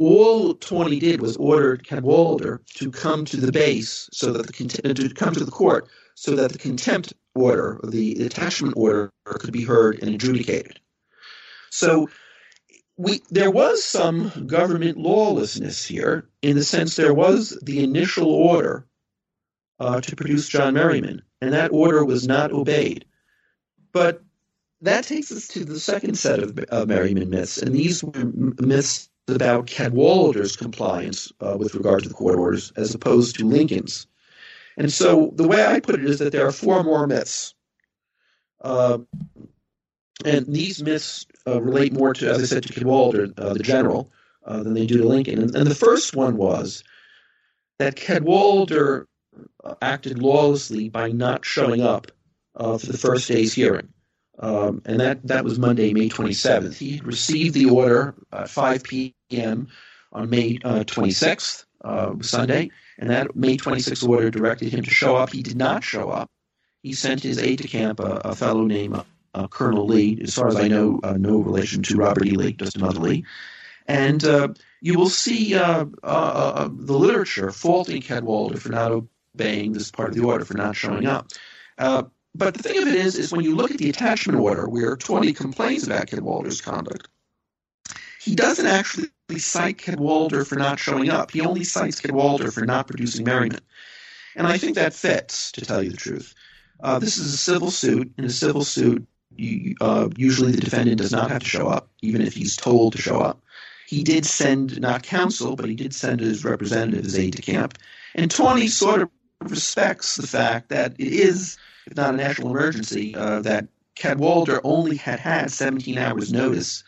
all Taney did was order Cadwalader to come to the base so that the to come to the court so that the contempt order or the attachment order could be heard and adjudicated. So we there was some government lawlessness here in the sense there was the initial order uh, to produce John Merryman, and that order was not obeyed. But that takes us to the second set of uh, Merryman myths, and these were myths about Cadwalader's compliance uh, with regard to the court orders as opposed to Lincoln's. And so the way I put it is that there are four more myths. Uh, and these myths uh, relate more to, as I said, to Cadwalader, uh, the general, uh, than they do to Lincoln. And, and, the first one was that Cadwalader uh, acted lawlessly by not showing up for the first day's hearing. Um, and that, that was Monday, May 27th. He received the order at 5 p.m. on May uh, 26th, uh, Sunday, and that May 26th order directed him to show up. He did not show up. He sent his aide de camp, a, a fellow named uh, Colonel Lee, as far as I know, uh, no relation to Robert E. Lee, just another Lee. And uh, you will see uh, the literature faulting Cadwalader for not obeying this part of the order, for not showing up. But the thing of it is, is when you look at the attachment order where Taney complains about Cadwalader's conduct, he doesn't actually cite Cadwalader for not showing up. He only cites Cadwalader for not producing Merryman. And I think that fits, to tell you the truth. Uh, this is a civil suit. In a civil suit, you, uh, usually the defendant does not have to show up, even if he's told to show up. He did send not counsel, but he did send his representative, his aide de camp. And Taney sort of respects the fact that it is if not a national emergency, uh, that Cadwalader only had had 17 hours notice.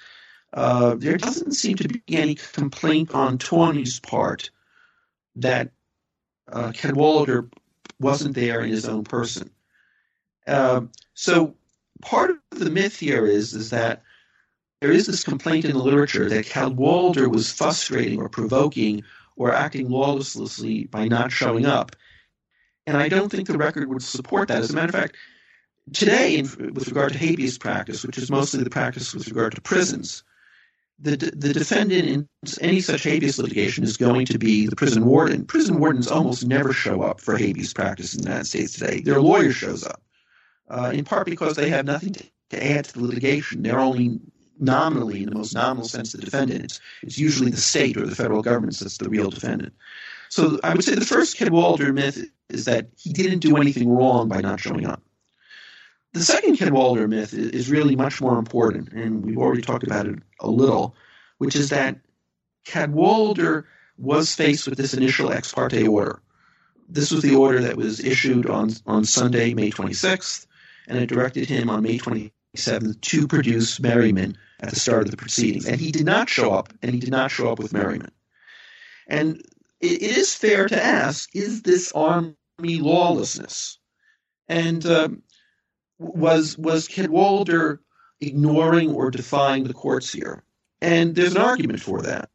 Uh, there doesn't seem to be any complaint on Taney's part that uh, Cadwalader wasn't there in his own person. Uh, so part of the myth here is is that there is this complaint in the literature that Cadwalader was frustrating or provoking or acting lawlessly by not showing up. And I don't think the record would support that. As a matter of fact, today, in, with regard to habeas practice, which is mostly the practice with regard to prisons, the, the defendant in any such habeas litigation is going to be the prison warden. Prison wardens almost never show up for habeas practice in the United States today. Their lawyer shows up, uh, in part because they have nothing to, to add to the litigation. They're only nominally, in the most nominal sense, the defendant. It's, it's usually the state or the federal government that's the real defendant. So I would say the first Cadwalader myth is that he didn't do anything wrong by not showing up. The second Cadwalader myth is really much more important, and we've already talked about it a little, which is that Cadwalader was faced with this initial ex parte order. This was the order that was issued on, on Sunday, May 26th, and it directed him on May 27th to produce Merryman at the start of the proceedings. And he did not show up, and he did not show up with Merryman. And it is fair to ask is this army lawlessness? And um, was was Cadwalader ignoring or defying the courts here? And there's an argument for that.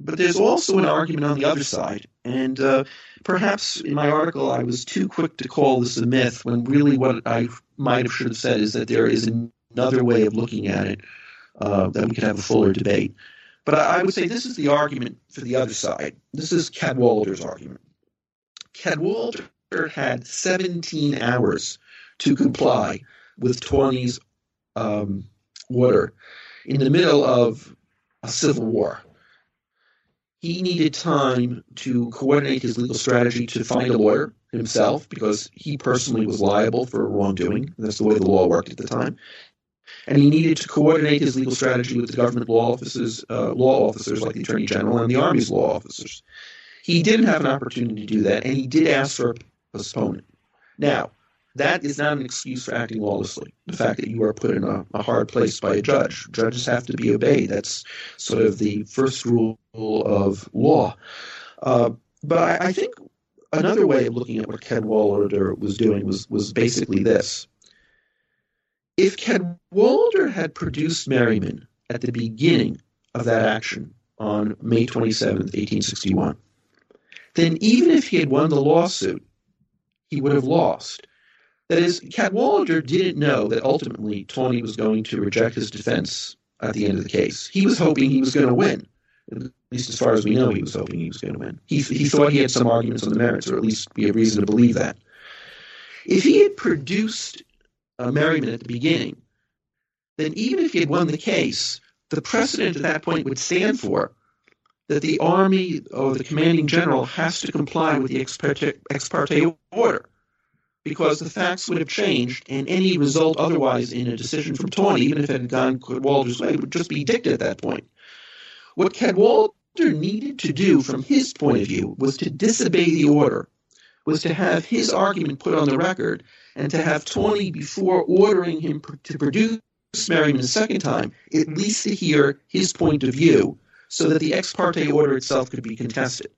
But there's also an argument on the other side. And uh, perhaps in my article, I was too quick to call this a myth when really what I might have should have said is that there is another way of looking at it uh, that we could have a fuller debate. But I, I would say this is the argument for the other side. This is Cadwalader's argument. Cadwalader had 17 hours to comply with Taney's um, order in the middle of a civil war. he needed time to coordinate his legal strategy to find a lawyer himself because he personally was liable for wrongdoing. That's the way the law worked at the time. And he needed to coordinate his legal strategy with the government law offices, uh, law officers like the Attorney General and the Army's law officers. He didn't have an opportunity to do that, and he did ask for a postponement. Now, that is not an excuse for acting lawlessly. The fact that you are put in a, a, hard place by a judge. Judges have to be obeyed. That's sort of the first rule of law. Uh, but I, I, think another way of looking at what Ken Cadwalader was doing was, was basically this. If Cadwalader had produced Merryman at the beginning of that action on May 27, 1861, then even if he had won the lawsuit, he would have lost that is, Cadwalader didn't know that ultimately Taney was going to reject his defense at the end of the case. He was hoping he was going to win. At least as far as we know, he was hoping he was going to win. He, he thought he had some arguments on the merits, or at least we have reason to believe that. If he had produced a Merryman at the beginning, then even if he had won the case, the precedent at that point would stand for that the Army or the commanding general has to comply with the ex parte, ex parte order because the facts would have changed, and any result otherwise in a decision from Taney, even if it had gone Cadwalader's way, would just be dicta at that point. What Cadwalader needed to do, from his point of view, was to disobey the order, was to have his argument put on the record, and to have Taney, before ordering him to produce Merryman a second time, at mm-hmm. least to hear his point of view, so that the ex parte order itself could be contested.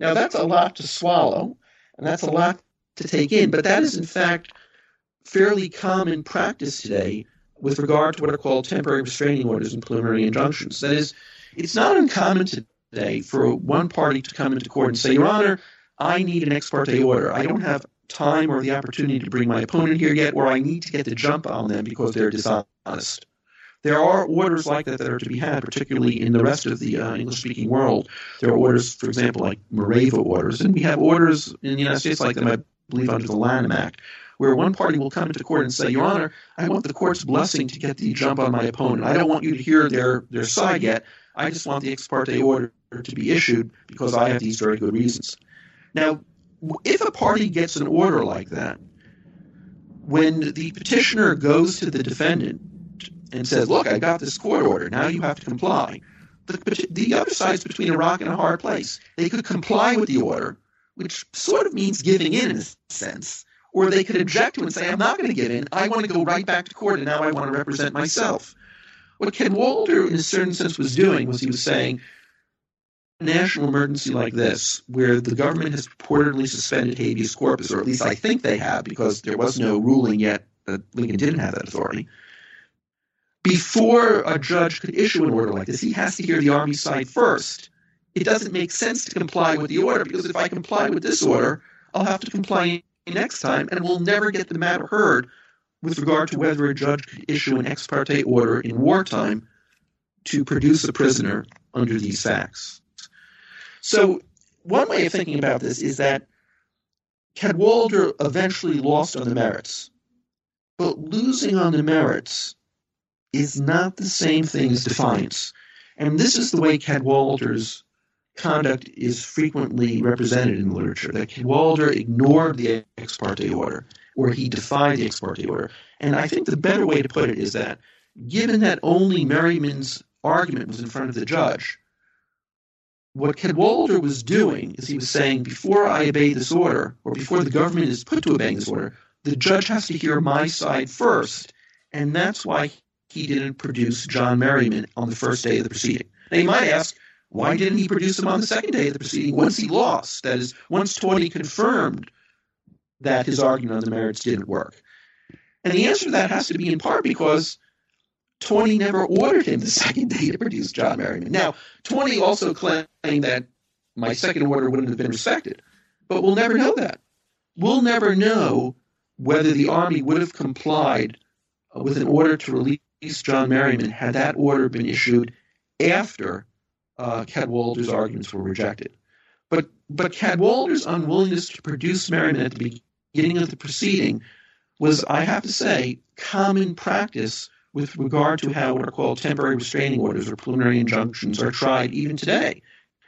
Now, that's a lot to swallow, and that's a lot to take in, but that is in fact fairly common practice today with regard to what are called temporary restraining orders and preliminary injunctions. That is, it's not uncommon today for one party to come into court and say, Your Honor, I need an ex parte order. I don't have time or the opportunity to bring my opponent here yet, or I need to get the jump on them because they're dishonest. There are orders like that that are to be had, particularly in the rest of the uh, English speaking world. There are orders, for example, like Mareva orders, and we have orders in the United States like them, I believe, under the Lanham Act, where one party will come into court and say, Your Honor, I want the court's blessing to get the jump on my opponent. I don't want you to hear their, their side yet. I just want the ex parte order to be issued because I have these very good reasons. Now, if a party gets an order like that, when the petitioner goes to the defendant and says, Look, I got this court order, now you have to comply, the, the other side's between a rock and a hard place. They could comply with the order, which sort of means giving in in a sense. Or they could object to it and say, I'm not going to give in. I want to go right back to court and now I want to represent myself. What Cadwalader, in a certain sense, was doing was he was saying, national emergency like this, where the government has purportedly suspended habeas corpus, or at least I think they have, because there was no ruling yet that Lincoln didn't have that authority. Before a judge could issue an order like this, he has to hear the Army side first it doesn't make sense to comply with the order because if I comply with this order, I'll have to comply next time and we'll never get the matter heard with regard to whether a judge could issue an ex parte order in wartime to produce a prisoner under these facts. So, one way of thinking about this is that Cadwalader eventually lost on the merits, but losing on the merits is not the same thing as defiance. And this is the way Cadwalader's conduct is frequently represented in literature. That Cadwalader ignored the ex parte order, or he defied the ex parte order. And I think the better way to put it is that, given that only Merryman's argument was in front of the judge, what Cadwalader was doing is he was saying, before I obey this order, or before the government is put to obeying this order, the judge has to hear my side first. And that's why he didn't produce John Merryman on the first day of the proceeding. Now, you might ask, why didn't he produce him on the second day of the proceeding once he lost? That is, once Taney confirmed that his argument on the merits didn't work. And the answer to that has to be in part because Taney never ordered him the second day to produce John Merryman. Now, Taney also claimed that my second order wouldn't have been respected, but we'll never know that. We'll never know whether the Army would have complied with an order to release John Merryman had that order been issued after uh, Cadwalader's arguments were rejected. But, but Cadwalader's unwillingness to produce Merryman at the beginning of the proceeding was, I have to say, common practice with regard to how what are called temporary restraining orders or preliminary injunctions are tried even today.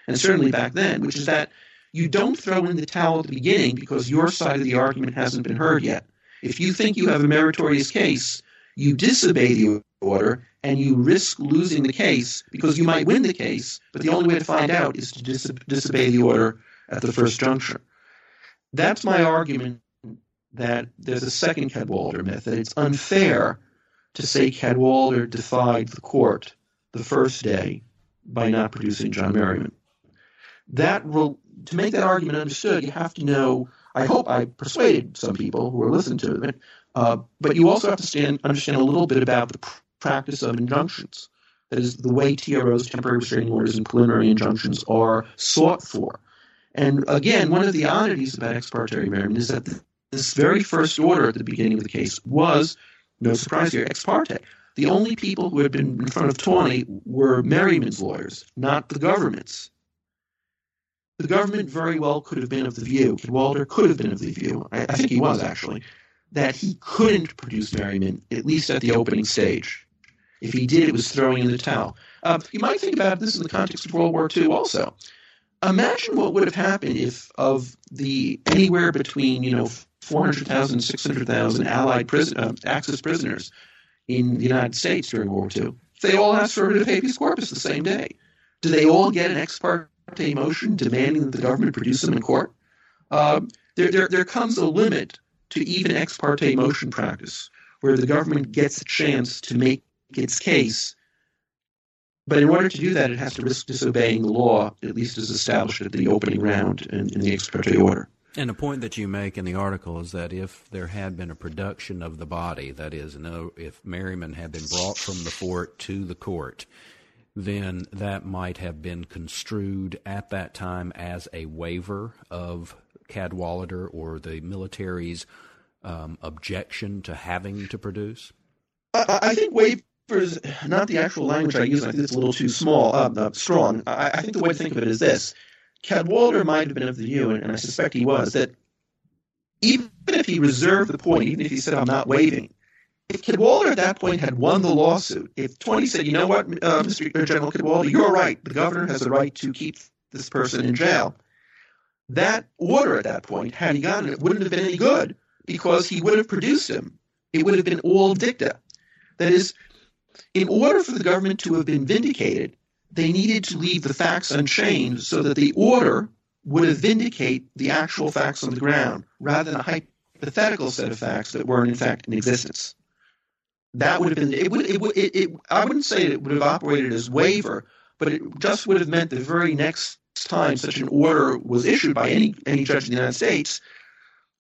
and certainly back then, which is that you don't throw in the towel at the beginning because your side of the argument hasn't been heard yet. If you think you have a meritorious case, you disobey the order and you risk losing the case because you might win the case, but the only way to find out is to dis- disobey the order at the first juncture. That's my argument that there's a second Cadwalader myth, that it's unfair to say Cadwalader defied the court the first day by not producing John Merryman. That will, to make that argument understood, you have to know. I hope I persuaded some people who are listening to it, uh, but you also have to stand, understand a little bit about the pr- practice of injunctions. That is, the way TROs, temporary restraining orders, and preliminary injunctions are sought for. And again, one of the oddities about ex parte Merryman is that this very first order at the beginning of the case was, no surprise here, ex parte. The only people who had been in front of Taney were Merryman's lawyers, not the government's. The government very well could have been of the view, Walter could have been of the view, I, I think he was actually, that he couldn't produce Merryman, at least at the opening stage. If he did, it was throwing in the towel. Uh, you might think about this in the context of World War II also. Imagine what would have happened if, of the anywhere between you know 400,000 600,000 Allied uh, Axis prisoners in the United States during World War II, they all asked for of habeas corpus the same day, do they all get an ex parte motion demanding that the government produce them in court? Uh, there, there, there comes a limit to even ex parte motion practice, where the government gets a chance to make its case. But in order to do that, it has to risk disobeying the law, at least as established at the opening round in, in the ex parte order. And a point that you make in the article is that if there had been a production of the body, that is, if Merryman had been brought from the fort to the court, then that might have been construed at that time as a waiver of Cadwalader or the military's um, objection to having to produce? I, I think waivers, not the actual language I use, I think it's a little too small, uh, uh, strong. I, I, think the way to think of it is this. Cadwalader might have been of the view, and, and I suspect he was, that even if he reserved the point, even if he said, I'm not waiving, if Cadwalader at that point had won the lawsuit, if Taney said, you know what, uh, Mr. General Cadwalader, you're right, the governor has the right to keep this person in jail, that order at that point, had he gotten it, wouldn't have been any good because he would have produced him. It would have been all dicta. That is, in order for the government to have been vindicated, they needed to leave the facts unchanged so that the order would vindicate the actual facts on the ground rather than a hypothetical set of facts that weren't in fact in existence. That would have been it would it would it, it I wouldn't say it would have operated as waiver, but it just would have meant the very next time such an order was issued by any any judge in the United States,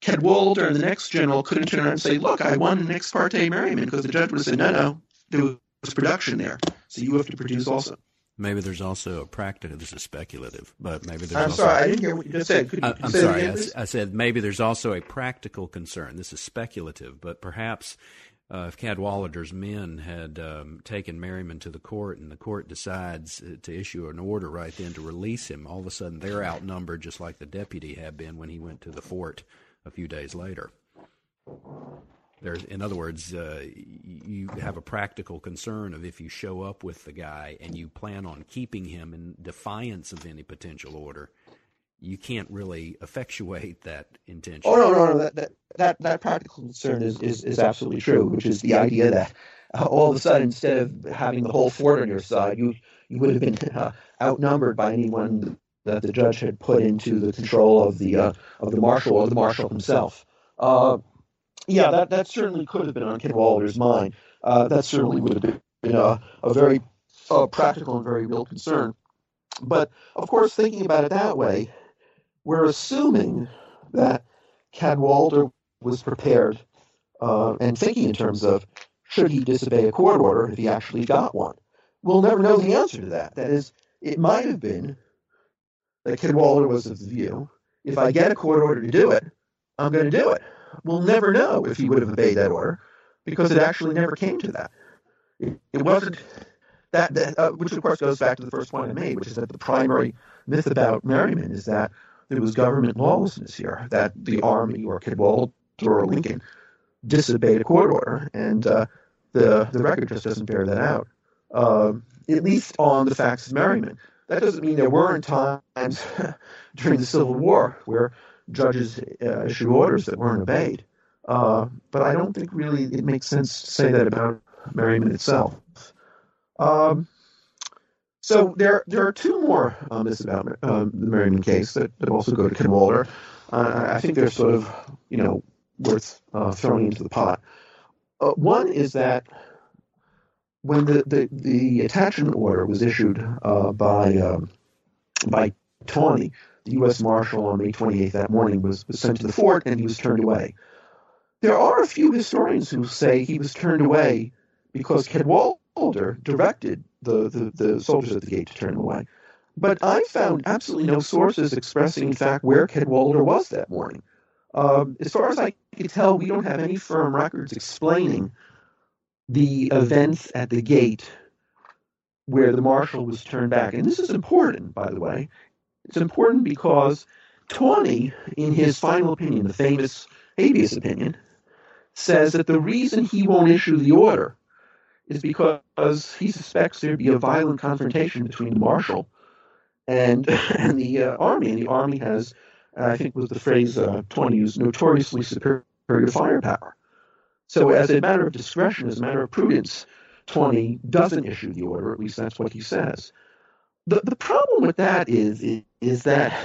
Cadwalader and the next general couldn't turn around and say, "Look, I won an ex parte Merryman," because the judge would have said, "No, no, there was production there, so you have to produce also." Maybe there's also a practical. This is speculative, but maybe there's. I'm also, sorry, I didn't hear what you just said. Could, I, I'm sorry. Again, I, I, said maybe there's also a practical concern. This is speculative, but perhaps uh, if Cadwalader's men had um, taken Merryman to the court and the court decides uh, to issue an order right then to release him, all of a sudden they're outnumbered just like the deputy had been when he went to the fort a few days later. There's, in other words, uh, you have a practical concern of if you show up with the guy and you plan on keeping him in defiance of any potential order, you can't really effectuate that intention. Oh no, no, no. That that that, practical concern is, is is absolutely true, which is the idea that uh, all of a sudden, instead of having the whole fort on your side, you you would have been uh, outnumbered by anyone that the judge had put into the control of the uh, of the marshal or the marshal himself. Uh, yeah, that, that certainly could have been on Cadwalader's mind. Uh, that certainly would have been a, a very uh, practical and very real concern. But of course, thinking about it that way, we're assuming that Cadwalader was prepared uh, and thinking in terms of should he disobey a court order if he actually got one. We'll never know the answer to that. That is, it might have been that Cadwalader was of the view if I get a court order to do it, I'm going to do it. We'll never know if he would have obeyed that order because it actually never came to that. It, it wasn't that, that uh, which of course goes back to the first point I made, which is that the primary myth about Merryman is that there was government lawlessness here, that the army or Cadwalader or Lincoln disobeyed a court order, and uh, the the record just doesn't bear that out. Uh, at least on the facts of Merryman, that doesn't mean there weren't times during the Civil War where judges uh, issued orders that weren't obeyed. Uh, but I don't think really it makes sense to say that about Merryman itself. Um, so there, there are two more this about um, the Merryman case that, that also go to Cadwalader. Uh, I think they're sort of, you know, worth uh, throwing into the pot. Uh, one is that when the, the, the attachment order was issued uh, by um, by Taney, the U.S. Marshal on May 28th that morning was, was sent to the fort and he was turned away. There are a few historians who say he was turned away because Cadwalader directed the, the, the soldiers at the gate to turn him away. But I found absolutely no sources expressing, in fact, where Cadwalader was that morning. Um, as far as I can tell, we don't have any firm records explaining the events at the gate where the marshal was turned back. And this is important, by the way. It's important because Taney, in his final opinion, the famous habeas opinion, says that the reason he won't issue the order is because he suspects there'd be a violent confrontation between the marshal and and the uh, army. And the army has, I think, was the phrase uh, Taney used, notoriously superior firepower. So, as a matter of discretion, as a matter of prudence, Taney doesn't issue the order. At least that's what he says. The the problem with that is is, is that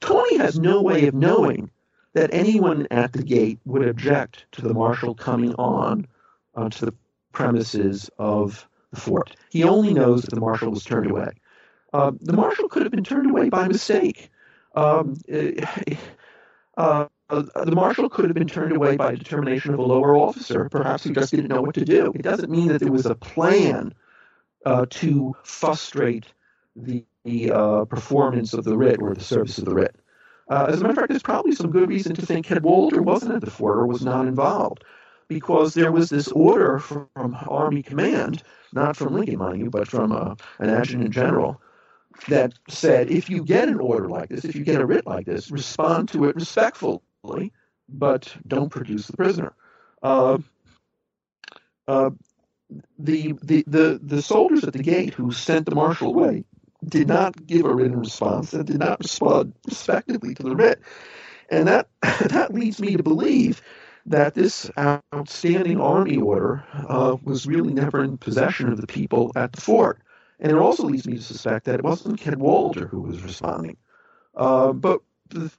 Taney has no way of knowing that anyone at the gate would object to the marshal coming on onto the premises of the fort. He only knows that the marshal was turned away. Uh, the marshal could have been turned away by mistake. Um, uh, uh, the marshal could have been turned away by determination of a lower officer. Perhaps he just didn't know what to do. It doesn't mean that there was a plan uh, to frustrate the, the uh, performance of the writ or the service of the writ. Uh, as a matter of fact, there's probably some good reason to think Cadwalader wasn't at the fort or was not involved because there was this order from Army Command, not from Lincoln, mind you, but from uh, an adjutant general, that said if you get an order like this, if you get a writ like this, respond to it respectfully, but don't produce the prisoner. Uh, uh, the, the, the, the soldiers at the gate who sent the marshal away did not give a written response and did not respond respectively to the writ. And that, that leads me to believe that this outstanding army order uh, was really never in possession of the people at the fort. And it also leads me to suspect that it wasn't Cadwalader who was responding. Uh, but,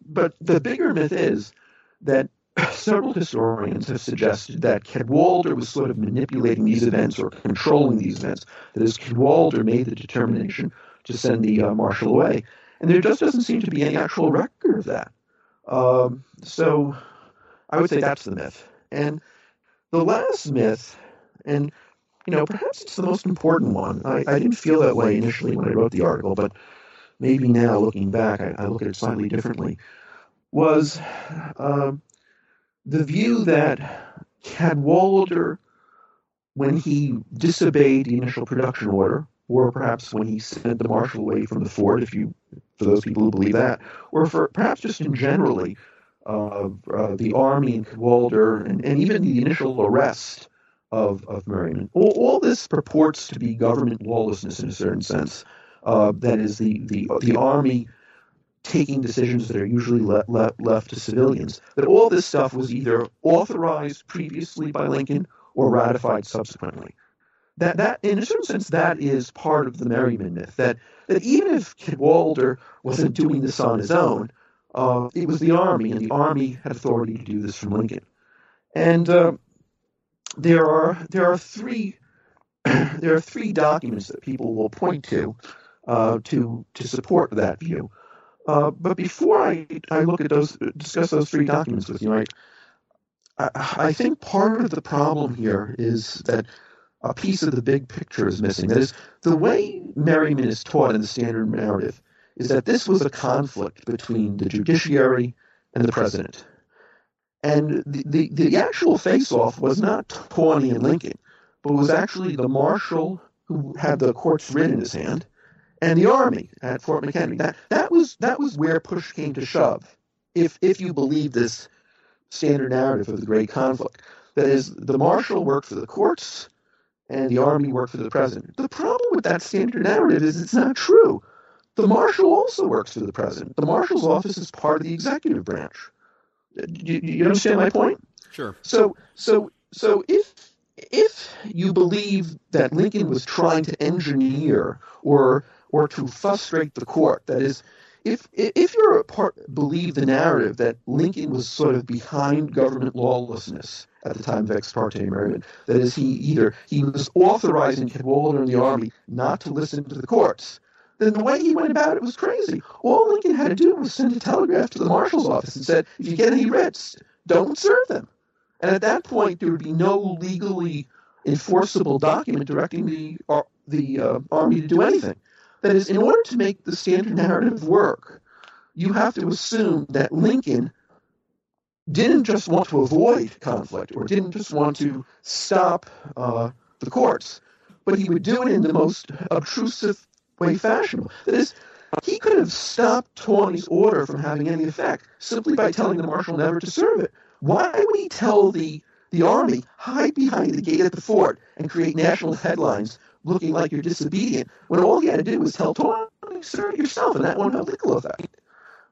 but the bigger myth is that several historians have suggested that Cadwalader was sort of manipulating these events or controlling these events. That is, Cadwalader made the determination to send the uh, marshal away. And there just doesn't seem to be any actual record of that. Um, so I would say that's the myth. And the last myth, and you know, perhaps it's the most important one. I, I didn't feel that way initially when I wrote the article, but maybe now looking back, I, I look at it slightly differently. Was uh, the view that Cadwalader, when he disobeyed the initial production order, or perhaps when he sent the marshal away from the fort, if you, for those people who believe that, or for perhaps just in generally, uh, uh, the army and Cadwalader, and, and even the initial arrest of, of Merryman. All, all, this purports to be government lawlessness in a certain sense. Uh, that is, the, the, the army taking decisions that are usually le- le- left to civilians. That all this stuff was either authorized previously by Lincoln or ratified subsequently. That, that in a certain sense, that is part of the Merryman myth. That, that even if Cadwalader wasn't doing this on his own, uh, it was the Army, and the Army had authority to do this from Lincoln. And uh, there are there are three there are three documents that people will point to uh, to to support that view. Uh, but before I, I look at those discuss those three documents with you, I, I think part of the problem here is that a piece of the big picture is missing. That is, the way Merryman is taught in the standard narrative is that this was a conflict between the judiciary and the president. And the, the, the actual face off was not Taney and Lincoln, but was actually the marshal who had the court's writ in his hand and the army at Fort McHenry. That, that, was, that was where push came to shove, if, if you believe this standard narrative of the great conflict. That is, the marshal worked for the courts, and the army worked for the president. The problem with that standard narrative is it's not true. The marshal also works for the president. The marshal's office is part of the executive branch. Uh, you, you understand my point? Sure. So, so, so if if you believe that Lincoln was trying to engineer or or to frustrate the court, that is, if if you're a part believe the narrative that Lincoln was sort of behind government lawlessness at the time of ex parte Merryman, that is, he either he was authorizing Cadwalader and the army not to listen to the courts, then the way he went about it was crazy. All Lincoln had to do was send a telegraph to the marshal's office and said, if you get any writs, don't serve them. And at that point, there would be no legally enforceable document directing the uh, the uh, army to do anything. That is, in order to make the standard narrative work, you have to assume that Lincoln didn't just want to avoid conflict or didn't just want to stop uh, the courts, but he would do it in the most obtrusive way fashionable. That is, he could have stopped Taney's order from having any effect simply by telling the marshal never to serve it. Why would he tell the the army hide behind the gate at the fort and create national headlines looking like you're disobedient when all he had to do was tell Taney, serve yourself, and that won't have legal effect.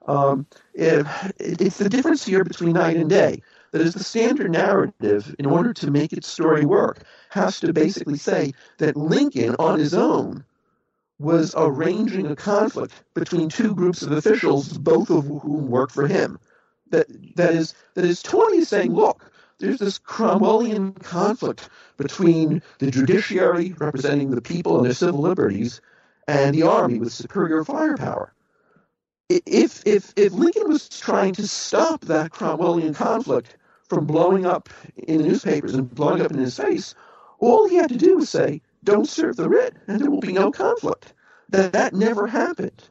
Um, it, it's the difference here between night and day. That is, the standard narrative, in order to make its story work, has to basically say that Lincoln, on his own, was arranging a conflict between two groups of officials, both of whom work for him. That that is that is Taney is saying, look, there's this Cromwellian conflict between the judiciary representing the people and their civil liberties and the army with superior firepower. If if if Lincoln was trying to stop that Cromwellian conflict from blowing up in the newspapers and blowing up in his face, all he had to do was say, don't serve the writ, and there will be no conflict. That that never happened.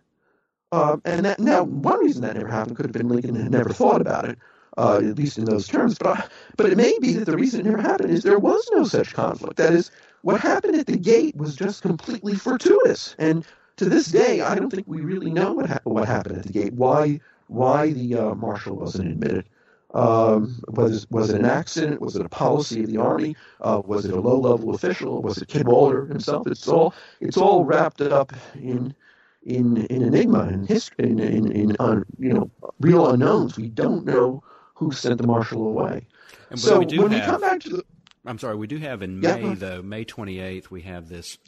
Um, and that now one reason that never happened could have been Lincoln had never thought about it, uh, at least in those terms. But but it may be that the reason it never happened is there was no such conflict. That is, what happened at the gate was just completely fortuitous. And to this day, I don't think we really know what ha- what happened at the gate. Why why the uh, marshal wasn't admitted? Um, was was it an accident? Was it a policy of the army? Uh, was it a low level official? Was it Cadwalader himself? It's all it's all wrapped up in in in enigma and history in in, in un, you know real unknowns. We don't know who sent the marshal away. And, so we do when have, we come back to the I'm sorry, we do have in Yeah, May, though, May 28th, we have this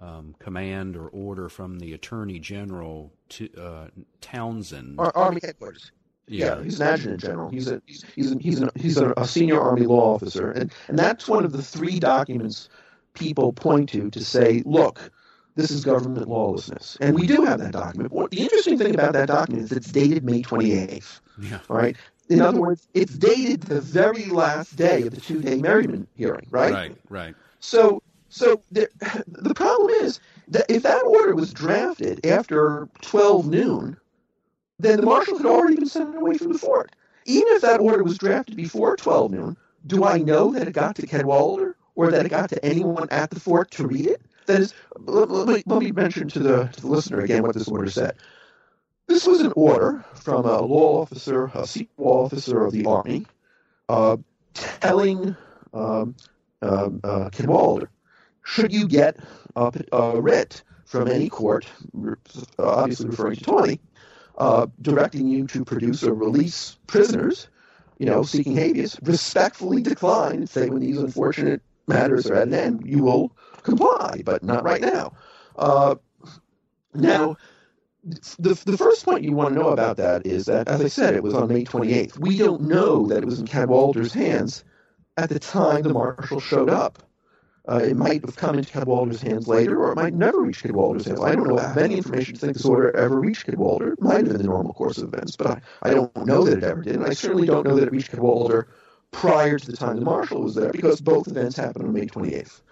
um, command or order from the Attorney General to uh, Townsend. Ar- army headquarters. Yeah. he's an adjutant general. He's a he's he's, a, he's, a, he's a, a senior army law officer, and and that's one of the three documents people point to to say, look, this is government lawlessness, and we do have that document. What, the interesting thing about that document is it's dated May twenty eighth. Yeah. All right. In other words, it's dated the very last day of the two-day Merryman hearing, right? Right, right. So, so the, the problem is that if that order was drafted after 12 noon, then the marshal had already been sent away from the fort. Even if that order was drafted before 12 noon, do I know that it got to Cadwalader or that it got to anyone at the fort to read it? That is, let me, let me mention to the, to the listener again what this order said. This was an order from a law officer, a senior law officer of the Army, uh, telling um, um, uh, Cadwalader, should you get a, a writ from any court, obviously referring to Taney, uh, directing you to produce or release prisoners, you know, seeking habeas, respectfully decline and say when these unfortunate matters are at an end, you will comply, but not right now. Uh, now, the, the first point you want to know about that is that, as I said, it was on May 28th. We don't know that it was in Cadwalader's hands at the time the marshal showed up. Uh, it might have come into Cadwalader's hands later, or it might never reach Cadwalader's hands. I don't know have any information to think this order ever reached Cadwalader. It might have been the normal course of events, but I, I don't know that it ever did, and I certainly don't know that it reached Cadwalader prior to the time the marshal was there, because both events happened on May 28th.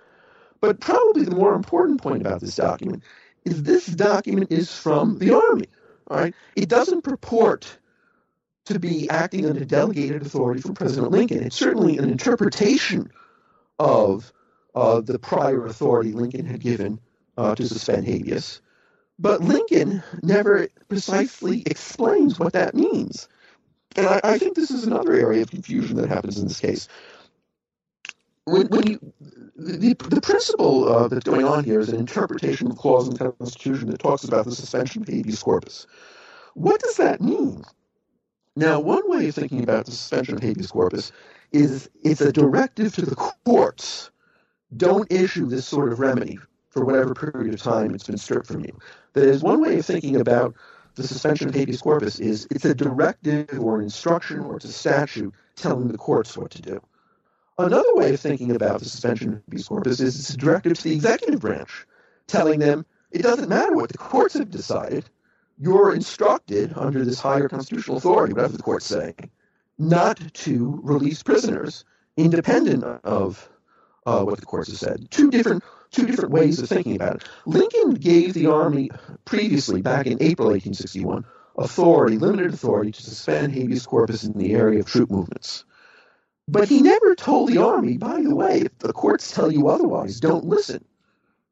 But probably the more important point about this document is this document is from the Army. All right, it doesn't purport to be acting under delegated authority from President Lincoln. It's certainly an interpretation of uh, the prior authority Lincoln had given uh, to suspend habeas. But Lincoln never precisely explains what that means. And I, I think this is another area of confusion that happens in this case. When, when you, the, the principle uh, that's going on here is an interpretation of clause in the Constitution that talks about the suspension of habeas corpus. What does that mean? Now, one way of thinking about the suspension of habeas corpus is it's a directive to the courts don't issue this sort of remedy for whatever period of time it's been stripped from you. That is, one way of thinking about the suspension of habeas corpus is it's a directive or an instruction or it's a statute telling the courts what to do. Another way of thinking about the suspension of habeas corpus is it's a directive to the executive branch, telling them it doesn't matter what the courts have decided. You're instructed under this higher constitutional authority, whatever the courts say, not to release prisoners independent of uh, what the courts have said. Two different two different ways of thinking about it. Lincoln gave the army previously, back in April 1861, authority, limited authority to suspend habeas corpus in the area of troop movements. But he never told the army, by the way, if the courts tell you otherwise, don't listen.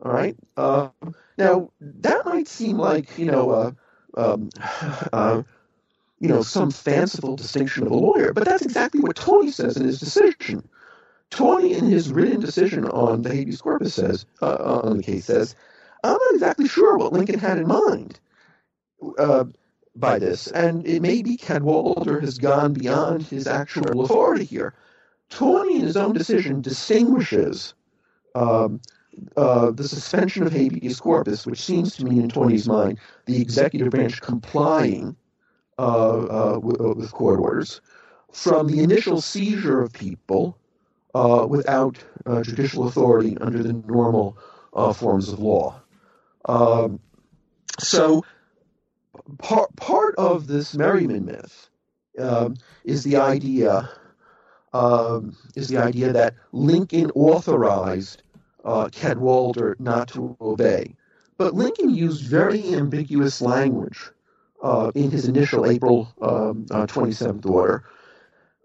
All right. Uh, now that might seem like you know, uh, um, uh, you know, some fanciful distinction of a lawyer, but that's exactly what Taney says in his decision. Taney, in his written decision on the habeas corpus, says uh, on the case says, "I'm not exactly sure what Lincoln had in mind uh, by this, and it may be Cadwalader has gone beyond his actual authority here." Taney, in his own decision, distinguishes um, uh, the suspension of habeas corpus, which seems to me, in Taney's mind, the executive branch complying uh, uh, with, uh, with, court orders, from the initial seizure of people uh, without uh, judicial authority under the normal forms of law. Um, so, part part of this Merryman myth um, is the idea um, is the idea that Lincoln authorized uh, Cadwalader not to obey. But Lincoln used very ambiguous language uh, in his initial April um, uh, 27th order.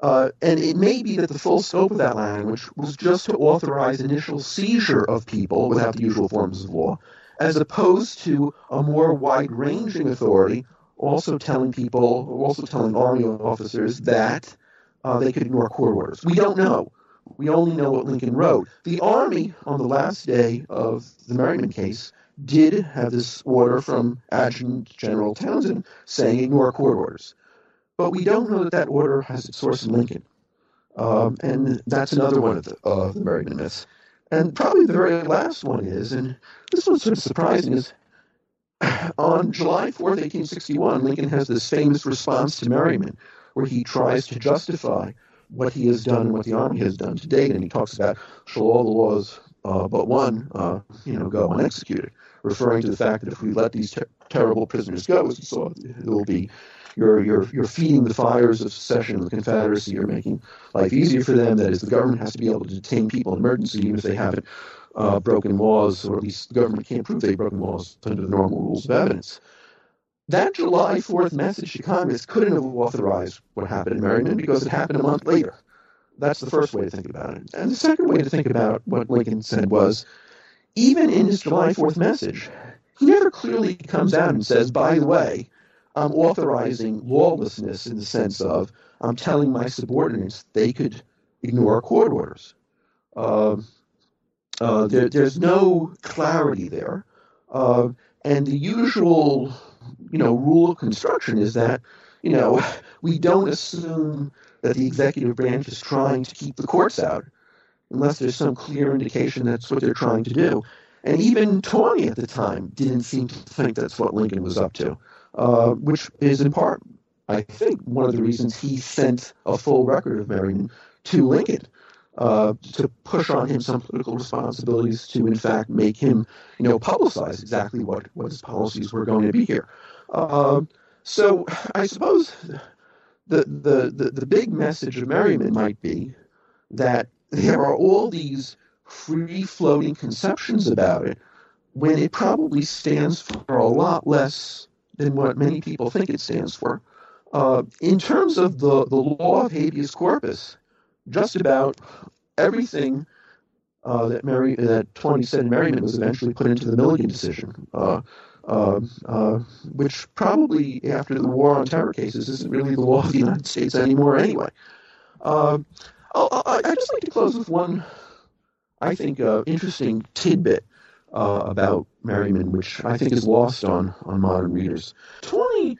Uh, and it may be that the full scope of that language was just to authorize initial seizure of people without the usual forms of law, as opposed to a more wide ranging authority also telling people, also telling army officers that uh, they could ignore court orders. We don't know. We only know what Lincoln wrote. The Army, on the last day of the Merryman case, did have this order from Adjutant General Townsend saying ignore court orders. But we don't know that that order has its source in Lincoln. Um, and that's another one of the, uh, the Merryman myths. And probably the very last one is, and this one's sort of surprising, is on July 4th, 1861, Lincoln has this famous response to Merryman where he tries to justify what he has done and what the army has done to date, and he talks about shall all the laws uh, but one, uh, you know, go unexecuted, referring to the fact that if we let these ter- terrible prisoners go, as we saw, it will be you're you're you're feeding the fires of secession and the Confederacy. You're making life easier for them. That is, the government has to be able to detain people in emergency, even if they haven't uh, broken laws, or at least the government can't prove they've broken laws under the normal rules of evidence that July 4th message to Congress couldn't have authorized what happened in Maryland because it happened a month later. That's the first way to think about it. And the second way to think about what Lincoln said was even in his July 4th message, he never clearly comes out and says, by the way, I'm authorizing lawlessness in the sense of I'm telling my subordinates they could ignore court orders. Uh, uh, there, there's no clarity there. Uh, and the usual you know, rule of construction is that, you know, we don't assume that the executive branch is trying to keep the courts out unless there's some clear indication that's what they're trying to do. And even Taney at the time didn't seem to think that's what Lincoln was up to, uh, which is in part, I think, one of the reasons he sent a full record of Merryman to Lincoln uh, to push on him some political responsibilities to, in fact, make him, you know, publicize exactly what, what his policies were going to be here. Uh, so I suppose the, the, the, the big message of Merryman might be that there are all these free floating conceptions about it when it probably stands for a lot less than what many people think it stands for. Uh, in terms of the, the law of habeas corpus, just about everything uh, that Mary that Taney said in Merryman was eventually put into the Milligan decision, uh, uh, uh, which probably after the war on terror cases isn't really the law of the United States anymore anyway. Uh, i would just like to close with one I think, interesting tidbit uh, about Merryman, which I think is lost on, on modern readers. Taney,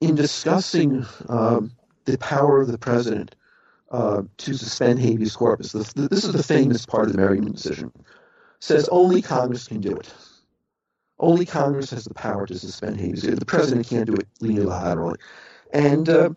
in discussing um, the power of the president uh, to suspend habeas corpus, this, this is the famous part of the Merryman decision, says only Congress can do it. Only Congress has the power to suspend habeas. The president can't do it unilaterally. And uh,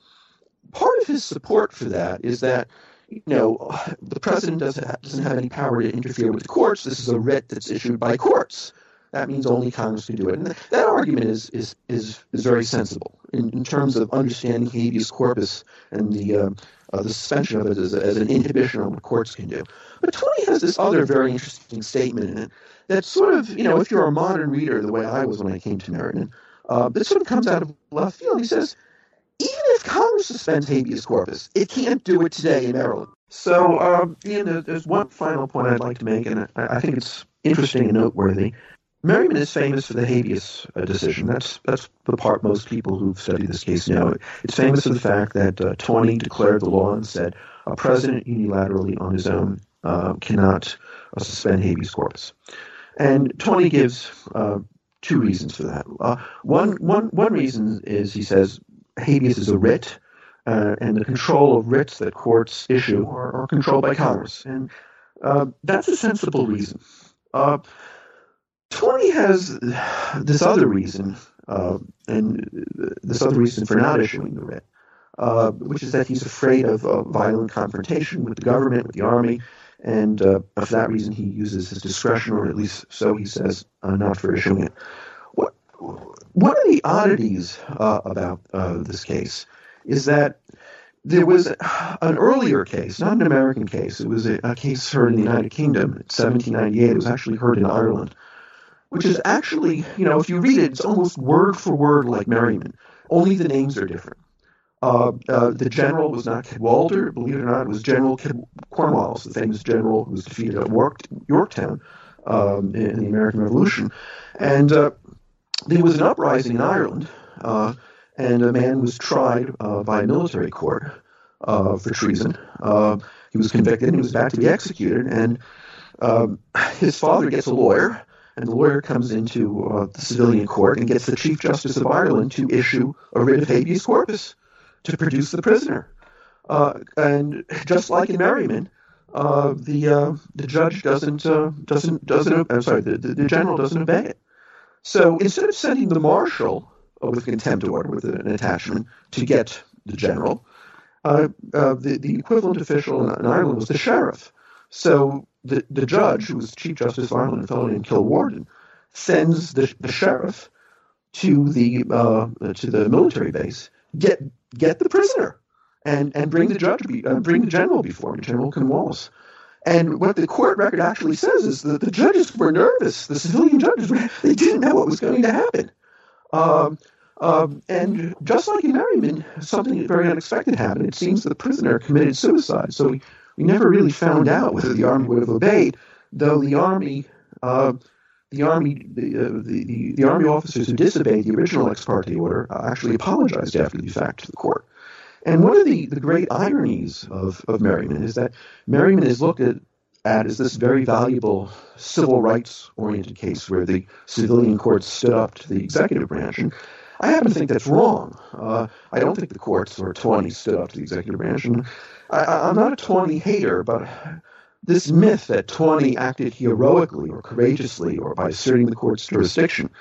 part of his support for that is that you know, the president doesn't have, doesn't have any power to interfere with the courts. This is a writ that's issued by courts. That means only Congress can do it. And that, that argument is, is, is, is very sensible in, in terms of understanding habeas corpus and the, uh, uh, the suspension of it as, as an inhibition on what courts can do. But Taney has this other very interesting statement in it that sort of, you know, if you're a modern reader the way I was when I came to Merryman, uh, that sort of comes out of left field. He says, even if Congress suspends habeas corpus, it can't do it today in Maryland. So, um, Ian, there's one final point I'd like to make, and I, think it's interesting and noteworthy. Merryman is famous for the habeas uh, decision. That's that's the part most people who've studied this case know. It's famous for the fact that uh, Taney declared the law and said a president unilaterally on his own uh, cannot uh, suspend habeas corpus. And Taney gives uh, two reasons for that. Uh, one, one, one reason is he says habeas is a writ, uh, and the control of writs that courts issue are, are controlled by Congress. And uh, that's a sensible reason. Uh, Taney has this other reason, uh, and this other reason for not issuing the writ, uh, which is that he's afraid of violent confrontation with the government, with the army, and uh, for that reason he uses his discretion, or at least so he says, not for issuing it. One of the oddities uh, about uh, this case is that there was an earlier case, not an American case. It was a, a, case heard in the United Kingdom in 1798. It was actually heard in Ireland, which is actually, you know, if you read it, it's almost word for word like Merryman. Only the names are different. Uh, uh, the general was not Cadwalader, believe it or not, it was General Cornwallis, the famous general who was defeated at Yorktown um, in the American Revolution. And uh, there was an uprising in Ireland, uh, and a man was tried uh, by a military court uh, for treason. Uh, he was convicted and he was about to be executed. And um, his father gets a lawyer, and the lawyer comes into uh, the civilian court and gets the Chief Justice of Ireland to issue a writ of habeas corpus to produce the prisoner. And just like in Merryman, the the judge doesn't doesn't doesn't I'm sorry the, the, the general doesn't obey it. So instead of sending the marshal uh, with contempt order with an attachment to get the general, uh, uh, the, the equivalent official in, Ireland was the sheriff. So the, the judge, who was Chief Justice of Ireland, a fellow named Kilwarden, sends the, the sheriff to the uh, to the military base, get get the prisoner, and and bring the judge, be, uh, bring the general before me, General Cornwallis. And what the court record actually says is that the judges were nervous. The civilian judges, were, they didn't know what was going to happen. Um, um, and just like in Merryman, something very unexpected happened. It seems the prisoner committed suicide. So we, we never really found out whether the army would have obeyed, though the army, uh, the army, the, uh, the, the, the, army officers who disobeyed the original ex parte order uh, actually apologized after the fact to the court. And one of the, the great ironies of, of Merryman is that Merryman is looked at, at as this very valuable civil rights oriented case where the civilian courts stood up to the executive branch. And I happen to think that's wrong. Uh, I don't think the courts or Taney stood up to the executive branch. And I, am not a Taney hater, but this myth that Taney acted heroically or courageously or by asserting the court's jurisdiction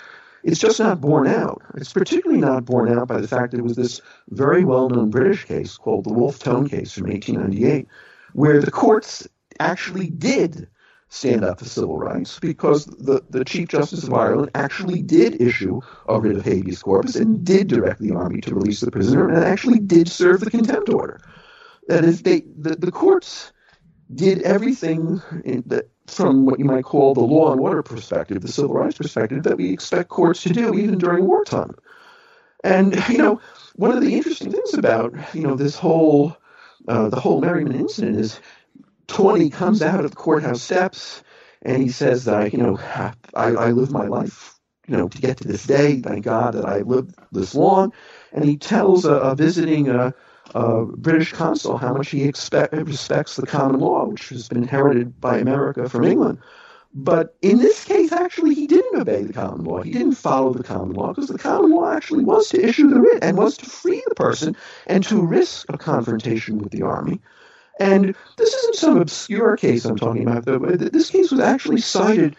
it's just not borne out. It's particularly not borne out by the fact that it was this very well known British case called the Wolfe Tone case from 1898, where the courts actually did stand up for civil rights because the, the Chief Justice of Ireland actually did issue a writ of habeas corpus and did direct the army to release the prisoner and actually did serve the contempt order. That is, they, the, the courts did everything that from what you might call the law and order perspective, the civil rights perspective, that we expect courts to do even during wartime. And you know, one of the interesting things about you know this whole uh, the whole Merryman incident is Taney comes out of the courthouse steps and he says that I, you know I, I lived my life you know to get to this day. Thank God that I lived this long. And he tells a, a visiting uh, uh, British consul how much he expect, respects the common law, which has been inherited by America from England. But in this case, actually, he didn't obey the common law. He didn't follow the common law because the common law actually was to issue the writ and was to free the person and to risk a confrontation with the army. And this isn't some obscure case I'm talking about, though. This case was actually cited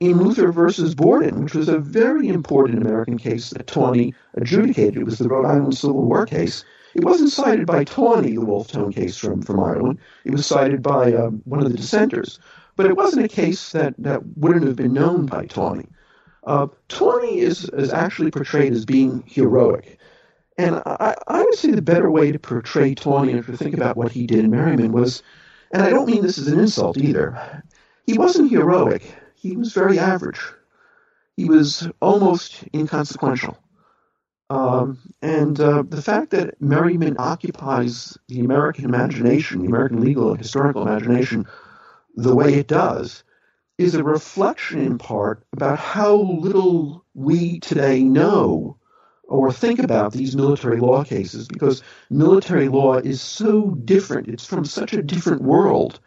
in Luther versus Borden, which was a very important American case that Taney adjudicated. It was the Rhode Island Civil War case. It wasn't cited by Taney, the Wolfe Tone case from, from Ireland. It was cited by um, one of the dissenters. But it wasn't a case that, that wouldn't have been known by Taney. Uh, Taney is, is actually portrayed as being heroic. And I, I would say the better way to portray Taney and to think about what he did in Merryman was, and I don't mean this as an insult either, he wasn't heroic. He was very average. He was almost inconsequential. Um, and uh, the fact that Merryman occupies the American imagination, the American legal and historical imagination, the way it does is a reflection in part about how little we today know or think about these military law cases because military law is so different. It's from such a different world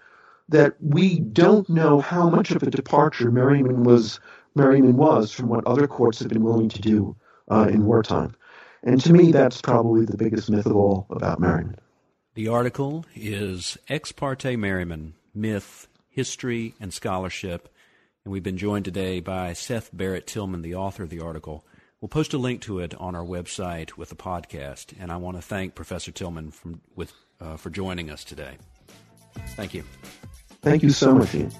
that we don't know how much of a departure Merryman was Merryman was from what other courts have been willing to do uh, in wartime. And to me, that's probably the biggest myth of all about Merryman. The article is Ex parte Merryman Myth, history, and scholarship. And we've been joined today by Seth Barrett Tillman, the author of the article. We'll post a link to it on our website with the podcast. And I want to thank Professor Tillman from, with, uh, for joining us today. Thank you. Thank you so much, Ian.